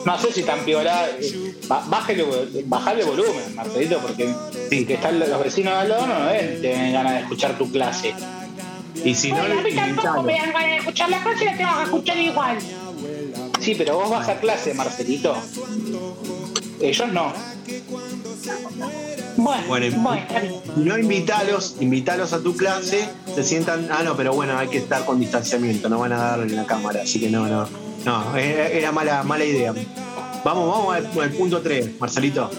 No sé si tan piola. eh, Bájale, bajale volumen, Marcelito, porque que están los vecinos al lado no deben tener ganas de escuchar tu clase. Y si Bueno, a mí tampoco me dan ganas de escuchar la clase, la tengo que escuchar igual. Sí, pero vos vas a clase, Marcelito. Ellos no. Bueno, Bueno, bueno, no invitalos, invitalos a tu clase, se sientan, ah no, pero bueno, hay que estar con distanciamiento, no van a dar en la cámara, así que no, no, no, era, era mala, mala idea. Vamos, vamos al, al punto 3, Marcelito.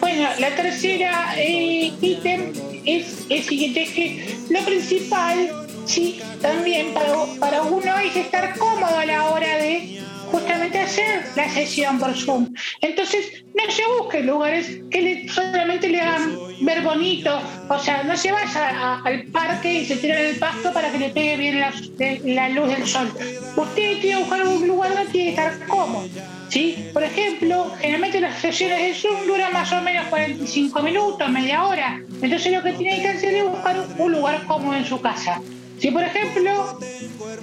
Bueno, la tercera eh, ítem es el siguiente, es que lo principal, sí, también para, para uno es estar cómodo a la hora de justamente hacer la sesión por Zoom. Entonces, no se busquen lugares que le- solamente le hagan ver bonito, o sea, no se vaya al parque y se tire en el pasto para que le pegue bien la, la luz del sol. Usted tiene que buscar un lugar donde tiene que estar cómodo. ¿Sí? Por ejemplo, generalmente las sesiones de Zoom duran más o menos 45 minutos, media hora. Entonces lo que tiene que hacer es buscar un lugar cómodo en su casa. Si por ejemplo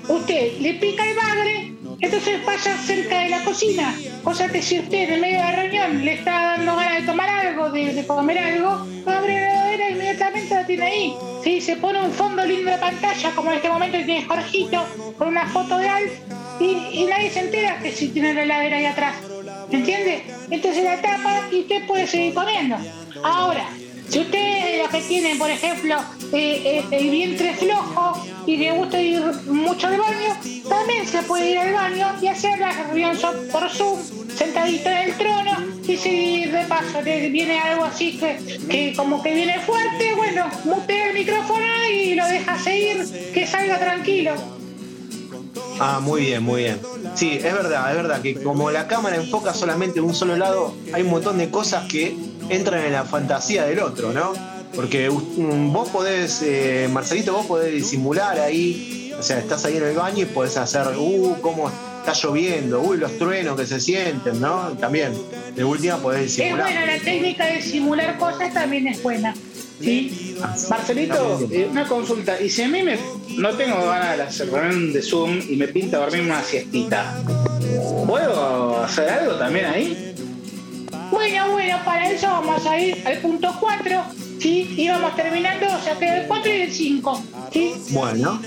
usted le pica el bagre, entonces pasa cerca de la cocina. Cosa que si usted en medio de la reunión le está dando ganas de tomar algo, de, de comer algo, abre la heladera e inmediatamente la tiene ahí. Sí, se pone un fondo lindo de pantalla, como en este momento tiene Jorgito, con una foto de Alf, y, y nadie se entera que si tiene la heladera ahí atrás. ¿Me entiende? Entonces la tapa y usted puede seguir comiendo. Ahora, si usted lo que tiene, por ejemplo, eh, eh, el vientre flojo y le gusta ir mucho al baño, también se puede ir al baño y hacer la reunión por Zoom, sentadito en el trono, y si de paso le viene algo así que, que como que viene fuerte, bueno, mutea el micrófono y lo deja seguir, que salga tranquilo. Ah, muy bien, muy bien. Sí, es verdad, es verdad que como la cámara enfoca solamente un solo lado, hay un montón de cosas que entran en la fantasía del otro, ¿no? Porque mm, vos podés, eh, Marcelito, vos podés disimular ahí, o sea, estás ahí en el baño y podés hacer, uh, cómo está lloviendo, uy, los truenos que se sienten, ¿no? También, de última podés Es disimular. buena la técnica de simular cosas, también es buena. ¿Sí? Marcelito, eh, una consulta. Y si a mí me, no tengo ganas de hacer reunión de Zoom y me pinta dormirme una siestita, ¿puedo hacer algo también ahí? Bueno, bueno, para eso vamos a ir al punto 4, ¿sí? Y vamos terminando, o sea, que el 4 y el 5, ¿sí? Bueno,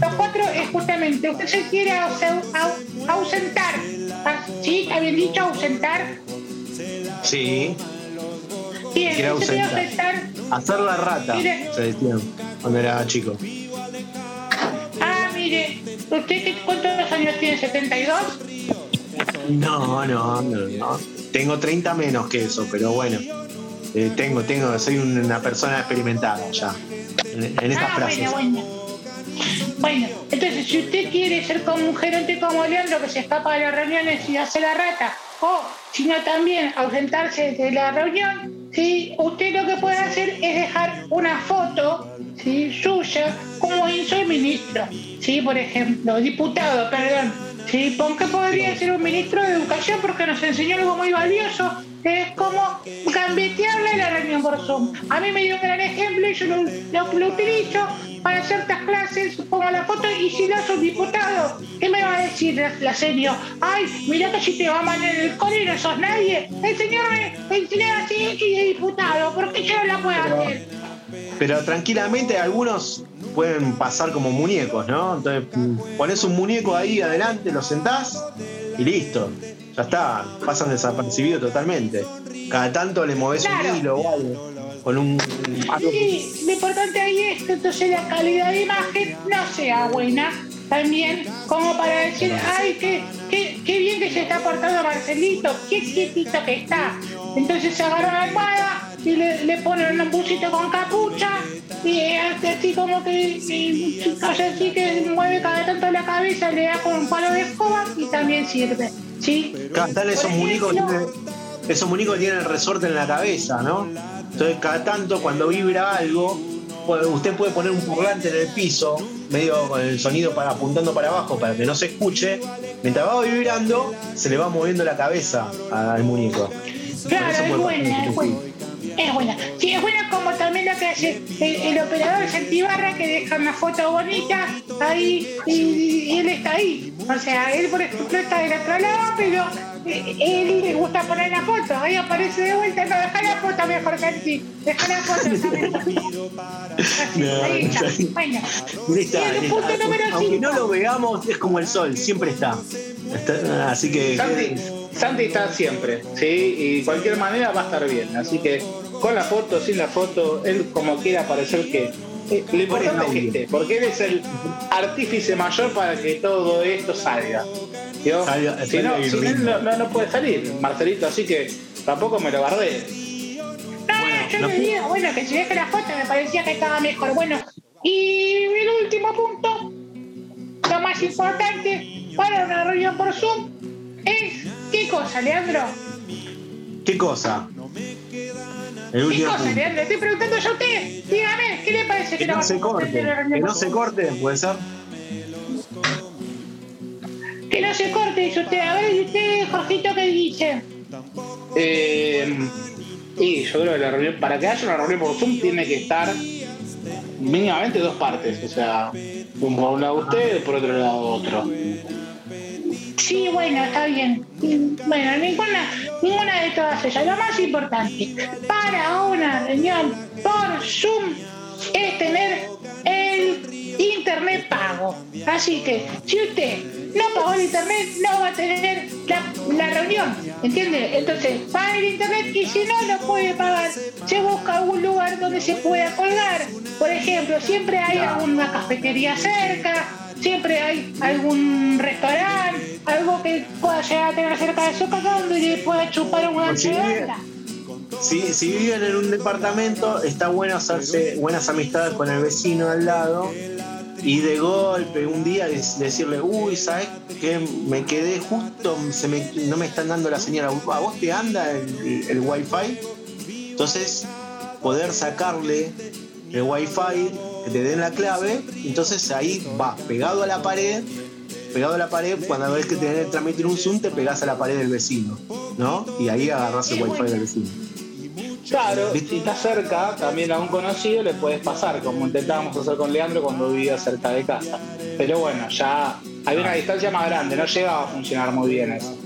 Los 4 es justamente, usted se quiere ausen- au- ausentar, ah, ¿sí? ¿Está bien dicho ausentar? sí, Bien, Quiere usted se quiere ausentar. Hacer la rata, Mire. se decía cuando era chico. Ah, mire, ¿usted cuántos años tiene? ¿72? No, no, no, no. Tengo 30 menos que eso, pero bueno. Eh, tengo, tengo, soy una persona experimentada ya. En, en estas ah, frases. bueno, bueno. Bueno, entonces si usted quiere ser como un gerente como Leandro que se escapa de las reuniones y hace la rata, o sino también ausentarse de la reunión, ¿sí? usted lo que puede hacer es dejar una foto ¿sí? suya como hizo el ministro, ¿sí? por ejemplo, diputado, perdón. ¿sí? Porque podría ser un ministro de educación porque nos enseñó algo muy valioso, que es como gambetearle la reunión por Zoom. A mí me dio un gran ejemplo y yo lo, lo- lo utilizo para ciertas clases, pongo la foto y si no es un diputado, ¿qué me va a decir la, la señor? Ay, mira que si te va mal en el cole no sos nadie. El señor me enseñó así y es diputado, ¿por qué yo no la puedo hacer? Pero tranquilamente algunos pueden pasar como muñecos, ¿no? Entonces pones un muñeco ahí adelante, lo sentás y listo. Ya está, pasan desapercibidos totalmente. Cada tanto le moves Claro. un hilo o algo. Con un. Sí, lo importante ahí es que entonces la calidad de imagen no sea buena también, como para decir, ay, qué, qué, qué bien que se está portando Marcelito, qué quietito que está. Entonces se agarra la almohada y le, le ponen un busito con capucha y hace así como que y, hace así que mueve cada tanto la cabeza, le da con un palo de escoba y también sirve. ¿sí? Tal esos muñecos esos muñecos tienen el resorte en la cabeza, ¿no? Entonces cada tanto cuando vibra algo, puede- usted puede poner un parlante en el piso, medio con el sonido para, apuntando para abajo para que no se escuche. Mientras va vibrando, se le va moviendo la cabeza al muñeco. Claro, es buena, es buena. Es buena. Sí, es buena como también lo que hace el, el operador Santibarra que deja una foto bonita ahí y, y él está ahí. O sea, él por ejemplo está del otro lado, pero él le gusta poner la foto. Ahí aparece de vuelta, no, deja la foto mejor que sí. Deja la foto, está mejor. No, Ahí está. Bueno, está, y el punto está. número Aunque cinco. no lo veamos, es como el sol, siempre está. Está- así que. Santi, Santi está siempre, ¿sí? Y de cualquier manera va a estar bien. Así que con la foto, sin la foto, él como quiera parecer que. Lo importante es que esté, porque él es el artífice mayor para que todo esto salga. ¿Yo? Salga- si no, salga sin él no, no, no puede salir, Marcelito, así que tampoco me lo guardé. No, yo le digo, bueno, que si deja la foto me parecía que estaba mejor. Bueno, y el último punto, lo más importante para una reunión por Zoom es ¿qué cosa, Leandro? ¿Qué cosa? El ¿Qué último cosa, punto. Leandro? Estoy preguntando yo a usted. Dígame, ¿qué le parece que, no se corte. de la reunión Que no se corte, puede ser. Que no se corte, dice usted. A ver, ¿y usted, Jorgito, qué dice? Eh, y yo creo que la reunión, para que haya una reunión por Zoom tiene que estar mínimamente dos partes, o sea, un- por un lado usted, por otro lado otro. Sí, bueno, está bien. Bueno, ninguna, ninguna de todas ellas. Lo más importante para una reunión por Zoom es tener el internet pago. Así que si usted no pagó el internet, no va a tener la, la reunión. ¿Entiende? Entonces, paga el internet y si no lo puede pagar, se busca algún lugar donde se pueda colgar. Por ejemplo, siempre hay alguna cafetería cerca, siempre hay algún restaurante, algo que pueda llegar a tener cerca de su casa donde le pueda chupar una Sí. chevanda. Si, si viven en un departamento, está bueno hacerse buenas amistades con el vecino al lado y de golpe un día decirle, uy, ¿sabes qué? Me quedé justo, se me- no me están dando la señal, ¿a vos te anda el, el wifi? Entonces, poder sacarle el wifi, que te den la clave, entonces ahí va pegado a la pared, pegado a la pared, cuando ves que tenés que transmitir un Zoom, te pegás a la pared del vecino, ¿no? Y ahí agarrás el wifi del vecino. Claro, si está cerca, también a un conocido le puedes pasar, como intentábamos hacer con Leandro cuando vivía cerca de casa. Pero bueno, ya hay una distancia más grande, no llegaba a funcionar muy bien eso.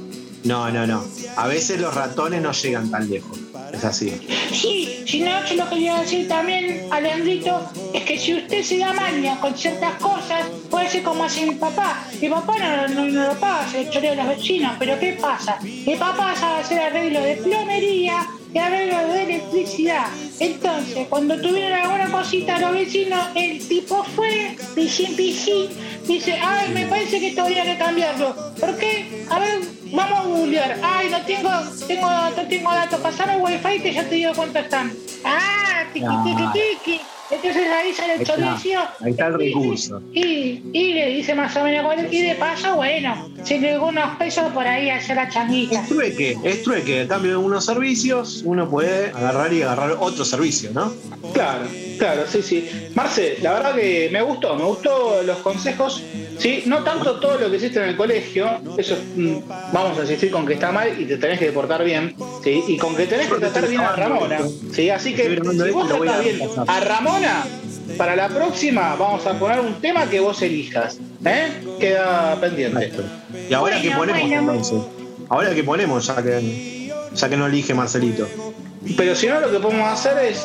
No, no, no. A veces los ratones no llegan tan lejos. Es así. Sí, si no, yo lo que quería decir también a Leandrito es que si usted se da maña con ciertas cosas, puede ser como hace mi papá. Mi papá no, no, no lo paga, se le chorea a los vecinos, pero ¿qué pasa? Mi papá sabe hacer arreglo de plomería y arreglo de electricidad. Entonces, cuando tuvieron alguna cosita los vecinos, el tipo fue, pijín, pijín, dice, ay, me parece que esto habría que cambiarlo. ¿Por qué? A ver, vamos a googlear. Ay, no tengo, tengo, no tengo datos, pasame wifi que ya te digo cuánto están. Ah, tiki, tiki, tiki. Entonces ahí sale el chorizo. ahí está el recurso. Y, y le dice más o menos cuál- y de paso, bueno, se le dio unos pesos por ahí a hacer la changuita. Es trueque, es trueque. A cambio de unos servicios, uno puede agarrar y agarrar otro servicio, ¿no? Claro, claro, sí, sí. Marce, la verdad que me gustó, me gustó los consejos, sí, no tanto todo lo que hiciste en el colegio, eso mm, vamos a insistir con que está mal y te tenés que portar bien, sí, y con que tenés que tratar bien a Ramona, sí, así que si vos tratás a bien a Ramona, para la próxima vamos a poner un tema que vos elijas, ¿eh? Queda pendiente. Y ahora Bueno, que ponemos bueno. entonces. Ahora que ponemos, ya que, ya que no elige Marcelito. Pero si no, lo que podemos hacer es.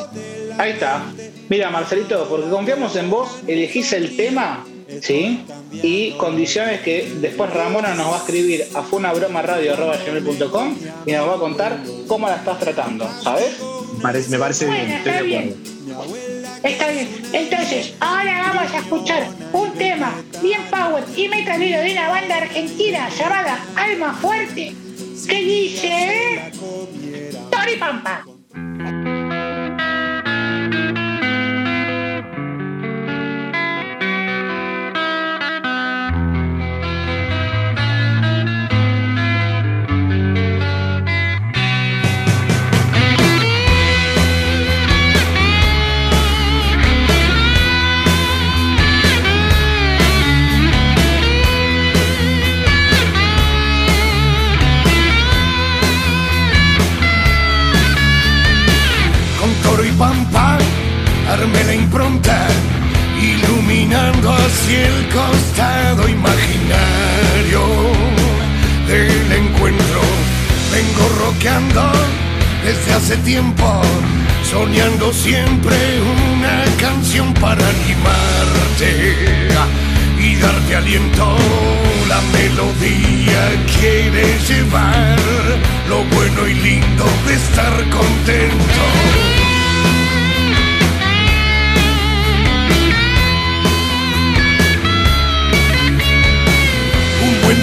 Ahí está. Mira, Marcelito, porque confiamos en vos, elegís el tema, ¿sí? Y condiciones que después Ramona nos va a escribir a funabromarradio.com y nos va a contar cómo la estás tratando, ¿sabes? Parece- me parece bien, Bueno, estoy está de bien. acuerdo. Está bien. Entonces, ahora vamos a escuchar un tema bien power y metalero de una banda argentina llamada Alma Fuerte que dice Tori Pampa. Y pampa armé la impronta iluminando así el costado imaginario del encuentro. Vengo rockeando desde hace tiempo, soñando siempre una canción para animarte y darte aliento. La melodía quiere llevar lo bueno y lindo de estar contento.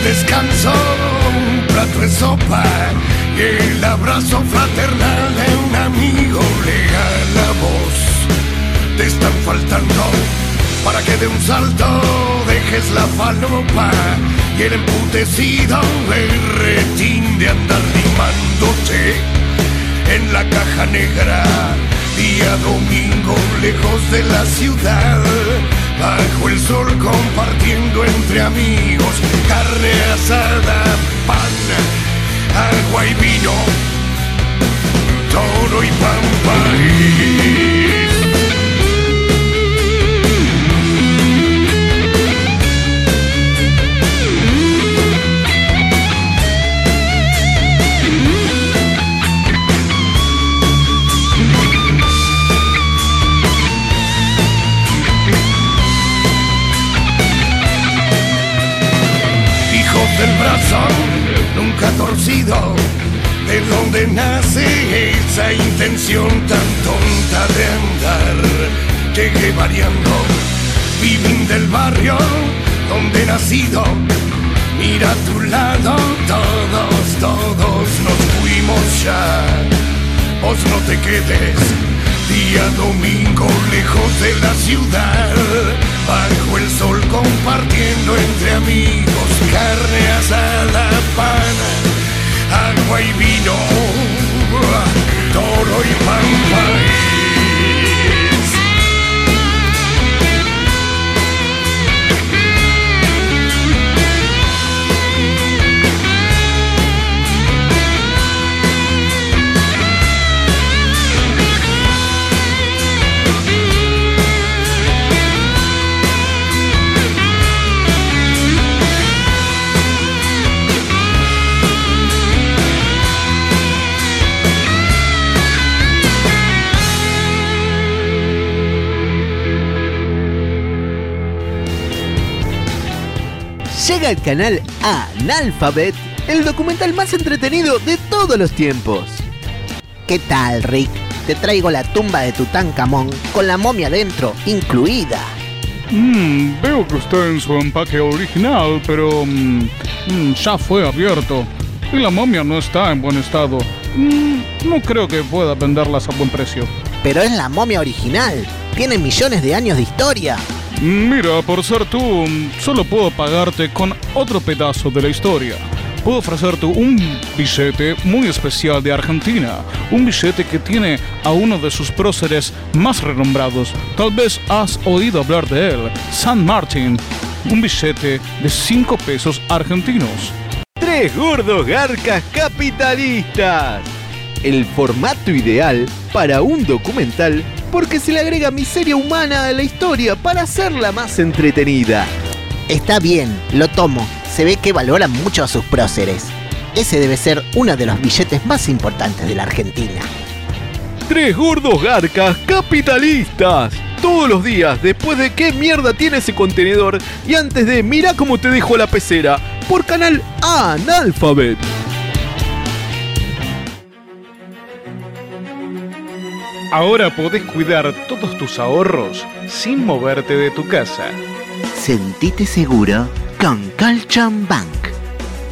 Descanso, un plato de sopa y el abrazo fraternal de un amigo legal la voz. Te están faltando para que de un salto dejes la falopa y el emputecido berretín de andar limándote en la caja negra. Día domingo lejos de la ciudad, bajo el sol compartiendo entre amigos carne asada, pan, agua y vino, toro y pampa. Del brazo nunca torcido, de donde nace esa intención tan tonta de andar, llegué variando, vivín del barrio donde he nacido, mira a tu lado, todos, todos nos fuimos ya, vos no te quedes. Día domingo lejos de la ciudad, bajo el sol compartiendo entre amigos carne asada, pan, agua y vino, toro y pampa. Llega al canal Analphabet, el documental más entretenido de todos los tiempos. ¿Qué tal, Rick? Te traigo la tumba de Tutankamón con la momia dentro, incluida. Mmm, veo que está en su empaque original, pero mm, mm, ya fue abierto. Y la momia no está en buen estado. Mm, no creo que pueda venderlas a buen precio. Pero es la momia original. Tiene millones de años de historia. Mira, por ser tú, solo puedo pagarte con otro pedazo de la historia. Puedo ofrecerte un billete muy especial de Argentina, un billete que tiene a uno de sus próceres más renombrados. Tal vez has oído hablar de él, San Martín, un billete de 5 pesos argentinos. Tres gordos garcas capitalistas. El formato ideal para un documental porque se le agrega miseria humana a la historia para hacerla más entretenida. Está bien, lo tomo. Se ve que valoran mucho a sus próceres. Ese debe ser uno de los billetes más importantes de la Argentina. Tres gordos garcas capitalistas. Todos los días, después de qué mierda tiene ese contenedor y antes de mira cómo te dejo la pecera, por canal Analphabet. Ahora podés cuidar todos tus ahorros sin moverte de tu casa. Sentite seguro con Colchon Bank.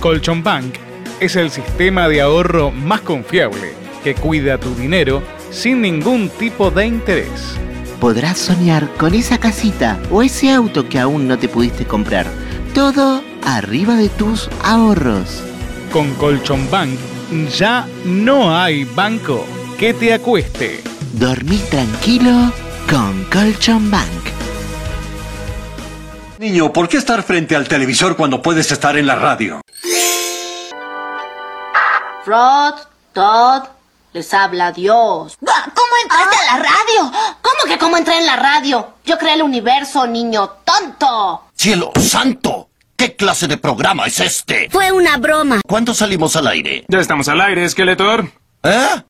Colchon Bank es el sistema de ahorro más confiable que cuida tu dinero sin ningún tipo de interés. Podrás soñar con esa casita o ese auto que aún no te pudiste comprar. Todo arriba de tus ahorros. Con Colchon Bank ya no hay banco que te acueste. Dormí tranquilo con Colchon Bank. Niño, ¿por qué estar frente al televisor cuando puedes estar en la radio? Rod, Todd, Les habla Dios. ¿Cómo entraste a la radio? ¿Cómo que cómo entré en la radio? Yo creé el universo, niño tonto. ¡Cielo santo! ¿Qué clase de programa es este? Fue una broma. ¿Cuándo salimos al aire? Ya estamos al aire, Skeletor. ¿Eh?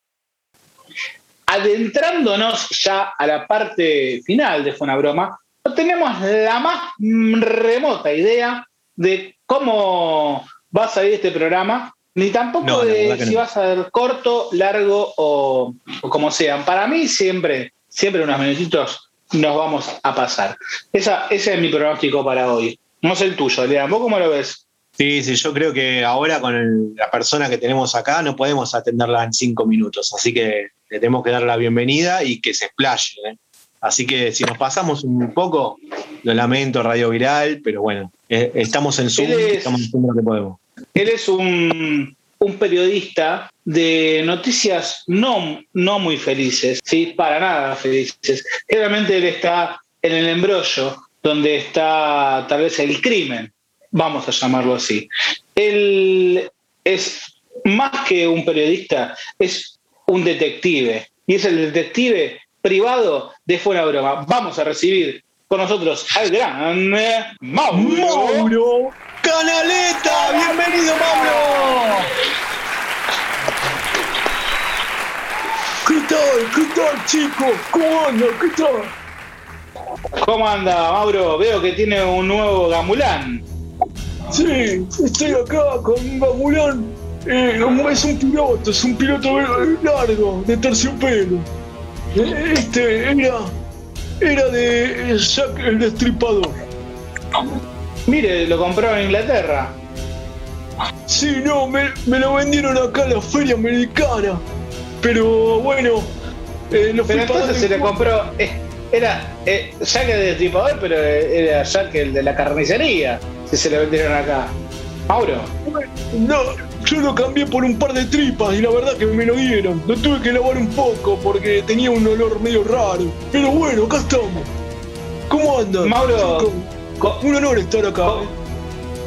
Adentrándonos ya a la parte final de Fue una broma, no tenemos la más remota idea de cómo va a salir este programa, ni tampoco No, de si no. va a ser corto, largo o, o como sean. Para mí siempre, siempre unos minutitos nos vamos a pasar. Esa, ese es mi pronóstico para hoy. No sé el tuyo, Lean. ¿Vos cómo lo ves? Sí, sí, yo creo que ahora con el- la persona que tenemos acá no podemos atenderla en cinco minutos, así que le tenemos que dar la bienvenida y que se explaye. ¿eh? Así que si nos pasamos un poco, lo lamento, Radio Viral, pero bueno, eh, estamos en Zoom, es- estamos haciendo lo que podemos. Él es un, un periodista de noticias no, no muy felices, ¿sí? para nada felices. Generalmente él está en el embrollo, donde está tal vez el crimen, vamos a llamarlo así. Él es más que un periodista, es un detective, y es el detective privado de Fuera Broma. Vamos a recibir con nosotros al gran eh, Mauro. Mauro Canaleta, bienvenido Mauro. ¿Qué tal? ¿Qué tal, chicos? ¿Cómo andan? ¿Qué tal? ¿Cómo anda, Mauro? Veo que tiene un nuevo gamulán. Sí, estoy acá con un gamulán. Eh, es un piloto, es un piloto largo, de terciopelo. Eh, Este era, era de Jack el Destripador. Mire, lo compró en Inglaterra. Sí, no, me, me lo vendieron acá en la feria americana. Pero bueno, eh, lo Pero entonces se le en- compró. eh, era eh, Jack el destripador, pero era Jack el de la carnicería. Si se le vendieron acá. Mauro. No, yo lo cambié por un par de tripas y la verdad que me lo dieron. Lo tuve que lavar un poco porque tenía un olor medio raro. Pero bueno, acá estamos. ¿Cómo andan? Mauro, chicos? un honor estar acá. ¿eh?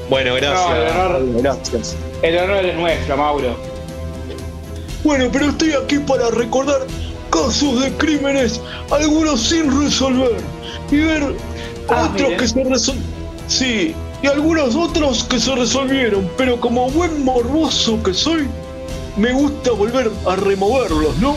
Bueno, gracias. No, el honor- gracias. El honor es nuestro, Mauro. Bueno, pero estoy aquí para recordar casos de crímenes, algunos sin resolver, y ver Ah, otros mire. que se resolvieron. Sí, y algunos otros que se resolvieron, pero como buen morboso que soy, me gusta volver a removerlos, ¿no?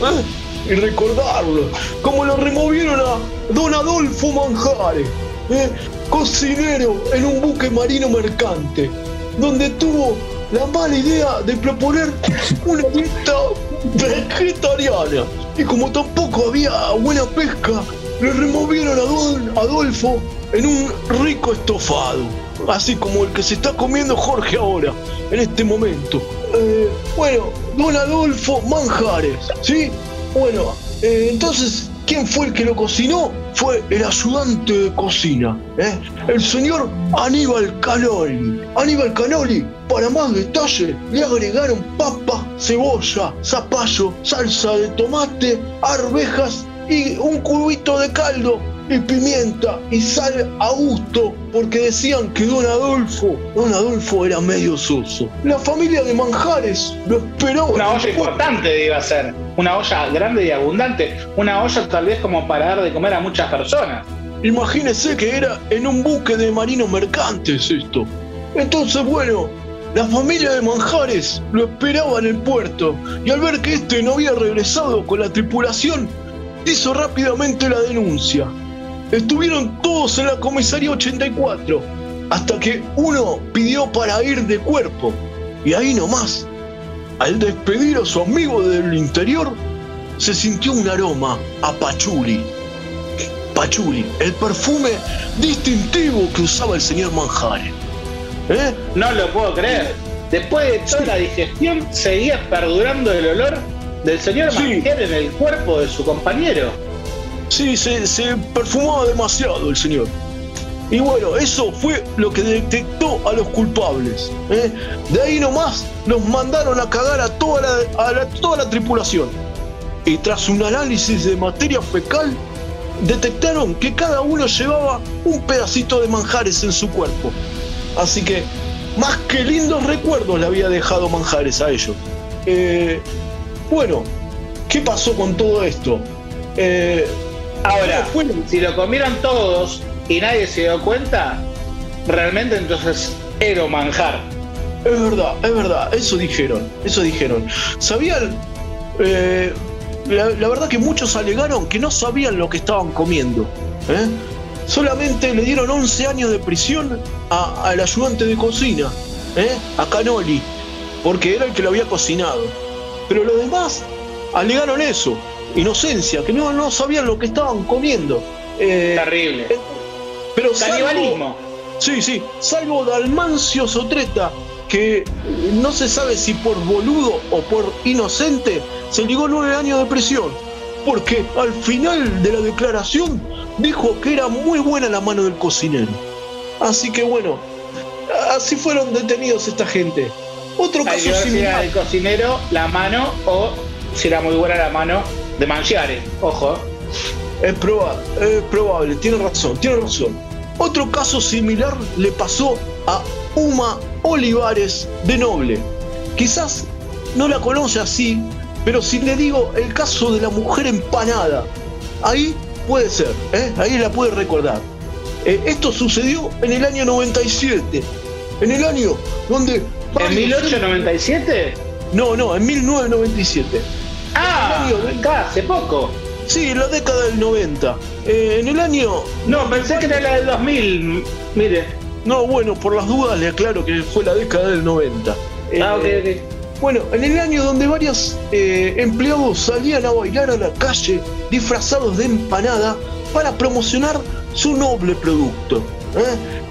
¿Eh? Y recordarlos, como lo removieron a don Adolfo Manjares, ¿eh? cocinero en un buque marino mercante, donde tuvo la mala idea de proponer una dieta vegetariana. Y como tampoco había buena pesca, le removieron a don Adolfo en un rico estofado, así como el que se está comiendo Jorge ahora, en este momento. Eh, bueno, don Adolfo Manjares, ¿sí? Bueno, eh, entonces, ¿quién fue el que lo cocinó? Fue el ayudante de cocina, ¿eh? el señor Aníbal Canoli. Aníbal Canoli, para más detalle, le agregaron papa, cebolla, zapallo, salsa de tomate, arvejas y un cubito de caldo y pimienta y sal a gusto porque decían que don Adolfo, don Adolfo era medio soso. La familia de Manjares lo esperaba. Una olla importante iba a ser. Una olla grande y abundante. Una olla tal vez como para dar de comer a muchas personas. Imagínese que era en un buque de marinos mercantes esto. Entonces, bueno, la familia de Manjares lo esperaba en el puerto y al ver que este no había regresado con la tripulación, hizo rápidamente la denuncia. Estuvieron todos en la comisaría 84 hasta que uno pidió para ir de cuerpo y ahí nomás, al despedir a su amigo del interior, se sintió un aroma a pachuli. Pachuli, el perfume distintivo que usaba el señor Manjares. ¿Eh? No lo puedo creer. Después de toda la digestión, seguía perdurando el olor del señor Sí. Mangier en el cuerpo de su compañero. Sí, se, perfumaba demasiado el señor. Y bueno, eso fue lo que detectó a los culpables. ¿eh? De ahí nomás los mandaron a cagar a toda la, a toda la tripulación. Y tras un análisis de materia fecal, detectaron que cada uno llevaba un pedacito de manjares en su cuerpo. Así que, más que lindos recuerdos le había dejado manjares a ellos. Eh, Bueno, ¿qué pasó con todo esto? Eh, Ahora, si lo comieron todos y nadie se dio cuenta, realmente entonces era manjar. Es verdad, es verdad, eso dijeron, eso dijeron. ¿Sabían? Eh, la, la verdad que muchos alegaron que no sabían lo que estaban comiendo. ¿eh? Solamente le dieron 11 años de prisión a- al ayudante de cocina, ¿eh? a Canoli, porque era el que lo había cocinado. Pero los demás alegaron eso, inocencia, que no, no sabían lo que estaban comiendo. Eh, Terrible. pero salvo- Canibalismo. Sí, sí, salvo Dalmancio Sotreta, que no se sabe si por boludo o por inocente se ligó nueve años de prisión, porque al final de la declaración dijo que era muy buena la mano del cocinero. Así que bueno, así fueron detenidos esta gente. Otro caso ver si era similar. el cocinero, la mano o si era muy buena la mano de Mangiare. Ojo. Es probable, es probable, tiene razón, tiene razón. Otro caso similar le pasó a Uma Olivares de Noble. Quizás no la conoce así, pero si le digo el caso de la mujer empanada, ahí puede ser, ¿eh? ahí la puede recordar. Eh, esto sucedió en el año 97, en el año donde... ¿En 1897? No, no, en 1997. Ah, acá, hace poco. Sí, en la década del 90. Eh, en el año. No, pensé que era la del 2000. Mire. No, bueno, por las dudas le aclaro que fue la década del 90. Ah, ok, Eh, Bueno, en el año donde varios eh, empleados salían a bailar a la calle disfrazados de empanada para promocionar su noble producto.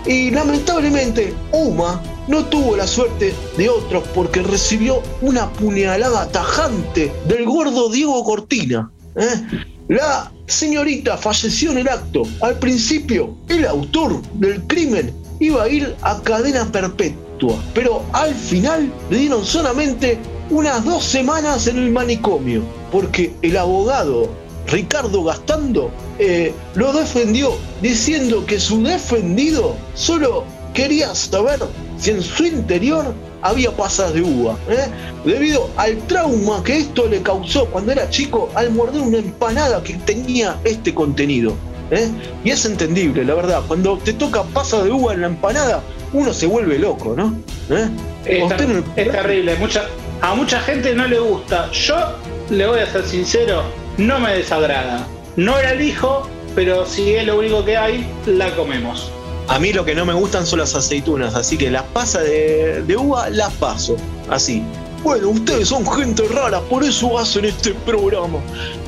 Y lamentablemente, Uma no tuvo la suerte de otros porque recibió una puñalada tajante del gordo Diego Cortina. ¿eh? La señorita falleció en el acto. Al principio, el autor del crimen iba a ir a cadena perpetua, pero al final le dieron solamente unas dos semanas en el manicomio, porque el abogado Ricardo Gastando eh, lo defendió diciendo que su defendido solo quería saber si en su interior había pasas de uva, ¿eh? debido al trauma que esto le causó cuando era chico al morder una empanada que tenía este contenido. ¿eh? Y es entendible, la verdad, cuando te toca pasas de uva en la empanada, uno se vuelve loco, ¿no? ¿Eh? Es, no- terrible. Mucha, a mucha gente no le gusta. Yo le voy a ser sincero, no me desagrada. No la elijo, pero si es lo único que hay, la comemos. A mí lo que no me gustan son las aceitunas, así que las pasas de, uva las paso. Así. Bueno, ustedes son gente rara, por eso hacen este programa.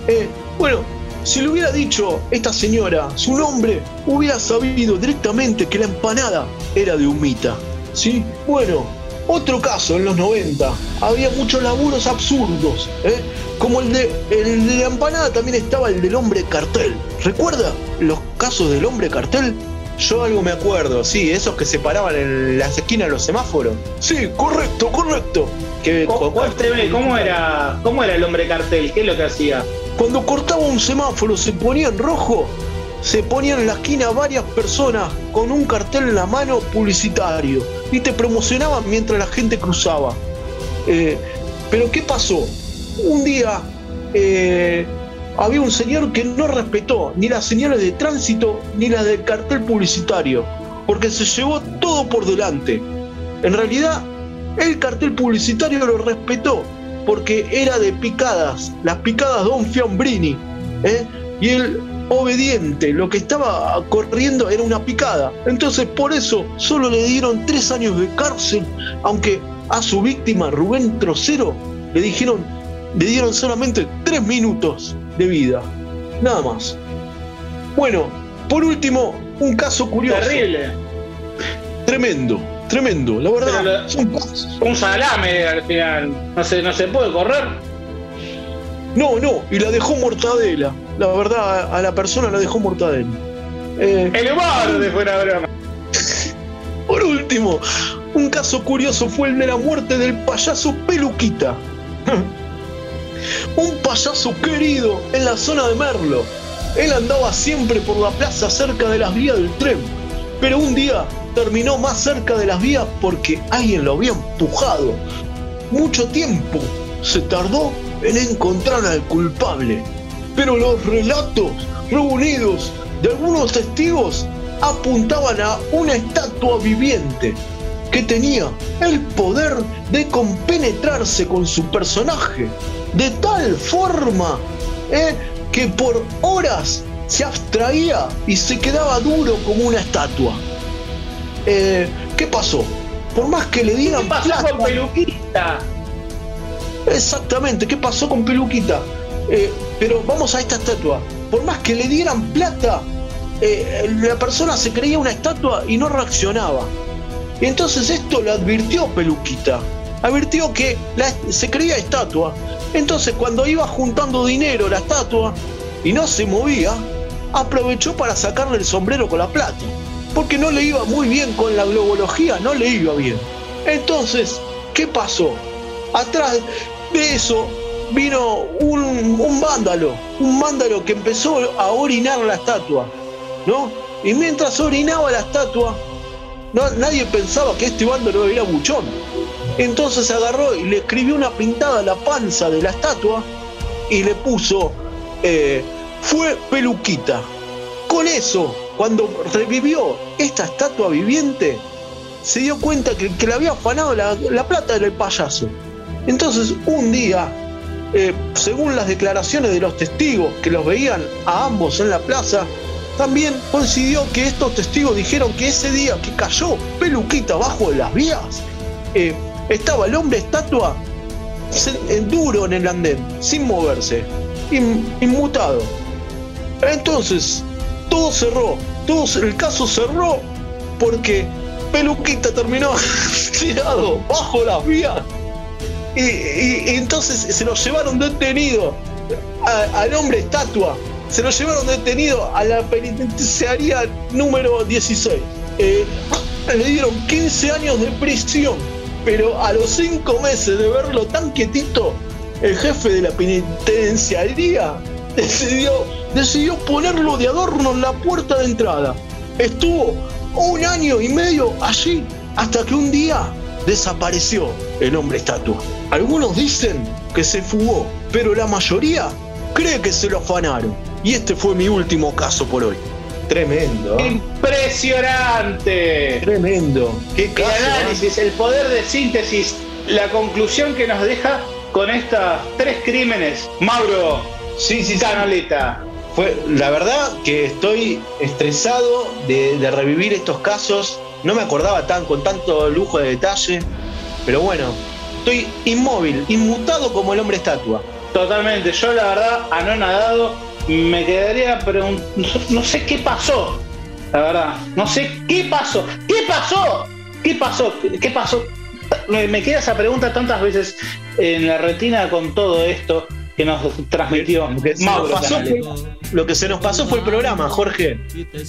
Eh, bueno, si le hubiera dicho esta señora su nombre, hubiera sabido directamente que la empanada era de humita. ¿Sí? Bueno, otro caso en los 90. Había muchos laburos absurdos. ¿eh? Como el de, el de la empanada también estaba el del hombre cartel. ¿Recuerda los casos del hombre cartel? Yo algo me acuerdo, sí, esos que se paraban en las esquinas de los semáforos. Sí, correcto, correcto. Que ¿Cómo, ¿cómo era, ¿Cómo era el hombre cartel? ¿Qué es lo que hacía? Cuando cortaba un semáforo se ponía en rojo, se ponían en la esquina varias personas con un cartel en la mano publicitario y te promocionaban mientras la gente cruzaba. Eh, pero ¿qué pasó? Un día eh, había un señor que no respetó ni las señales de tránsito ni las del cartel publicitario, porque se llevó todo por delante. En realidad, el cartel publicitario lo respetó porque era de picadas, las picadas Don Fiambrini, ¿eh? y el obediente, lo que estaba corriendo era una picada. Entonces por eso solo le dieron tres años de cárcel, aunque a su víctima Rubén Trocero le dijeron, le dieron solamente tres minutos de vida, nada más. Bueno, por último, un caso curioso. Terrible. Tremendo, tremendo, la verdad. Son casos. Un salame al final. No se, no se puede correr. No, no, y la dejó mortadela. La verdad, a, la persona la dejó mortadela. Eh, El borde fuera broma. Por último, un caso curioso fue el de la muerte del payaso Peluquita. un payaso querido en la zona de Merlo. Él andaba siempre por la plaza cerca de las vías del tren, pero un día terminó más cerca de las vías porque alguien lo había empujado. Mucho tiempo se tardó en encontrar al culpable. Pero los relatos reunidos de algunos testigos apuntaban a una estatua viviente que tenía el poder de compenetrarse con su personaje de tal forma eh, que por horas se abstraía y se quedaba duro como una estatua. Eh, ¿Qué pasó? Por más que le dieran ¿Qué pasó plata- con Peluquita? Exactamente, ¿qué pasó con Peluquita? Eh, pero vamos a esta estatua. Por más que le dieran plata, eh, la persona se creía una estatua y no reaccionaba. Y entonces esto lo advirtió Peluquita. Advirtió que se creía estatua. Entonces cuando iba juntando dinero la estatua y no se movía, aprovechó para sacarle el sombrero con la plata. Porque no le iba muy bien con la globología, no le iba bien. Entonces, ¿qué pasó? Atrás de eso vino un, un vándalo, un vándalo que empezó a orinar la estatua, ¿no? Y mientras orinaba la estatua, no- nadie pensaba que este vándalo era buchón. Entonces agarró y le escribió una pintada a la panza de la estatua y le puso, eh, fue peluquita. Con eso, cuando revivió esta estatua viviente, se dio cuenta que que le había afanado la, la plata era el payaso. Entonces, un día, eh, según las declaraciones de los testigos que los veían a ambos en la plaza, también coincidió que estos testigos dijeron que ese día que cayó Peluquita bajo de las vías, eh, estaba el hombre estatua eh, duro en el andén, sin moverse, in- inmutado. Entonces, todo cerró, todo, el caso cerró porque Peluquita terminó tirado bajo las vías. Y entonces se lo llevaron detenido a- al hombre estatua. Se lo llevaron detenido a la penitenciaría número 16. Eh, le dieron 15 años de prisión. Pero a los 5 meses de verlo tan quietito, el jefe de la penitenciaría decidió, decidió ponerlo de adorno en la puerta de entrada. Estuvo un año y medio allí hasta que un día desapareció el hombre estatua. Algunos dicen que se fugó, pero la mayoría cree que se lo afanaron. Y este fue mi último caso por hoy. Tremendo. Impresionante. Tremendo. Qué El caso, ¿eh? análisis, el poder de síntesis, la conclusión que nos deja con estas tres crímenes. Mauro, sí, sí, Canoleta. Fue, la verdad que estoy estresado de, de revivir estos casos. No me acordaba tan con tanto lujo de detalle. Pero bueno, estoy inmóvil, inmutado como el hombre estatua. Totalmente, yo la verdad, anonadado, me quedaría preguntando, no sé qué pasó, la verdad, no sé qué pasó, qué pasó, qué pasó, qué pasó. Me, queda esa pregunta tantas veces en la retina con todo esto que nos transmitió Lo que se nos Mauro pasó fue- lo que se nos pasó fue el programa, Jorge.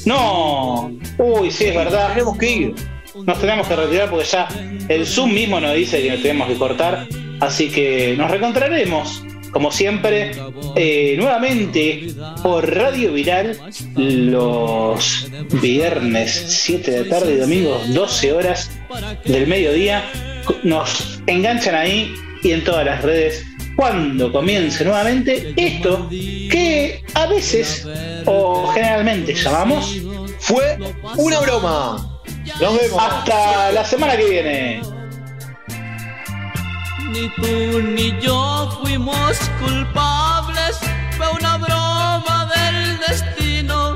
No, uy, sí, es verdad. Tenemos que ir. Nos tenemos que retirar porque ya el Zoom mismo nos dice que nos tenemos que cortar. Así que nos reencontraremos, como siempre, eh, nuevamente por Radio Viral los viernes 7 de la tarde y domingo 12 horas del mediodía. Nos enganchan ahí y en todas las redes cuando comience nuevamente esto que a veces o generalmente llamamos fue una broma. Nos vemos. Hasta la semana que viene. Ni tú ni yo fuimos culpables, fue una broma del destino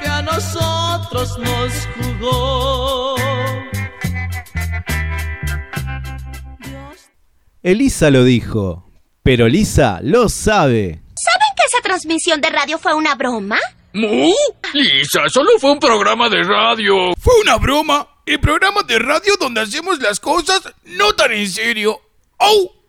que a nosotros nos jugó. Elisa lo dijo, pero Lisa lo sabe. ¿Saben que esa transmisión de radio fue una broma? ¿Mu? Lisa, solo fue un programa de radio. Fue una broma. El programa de radio donde hacemos las cosas no tan en serio. ¡Oh!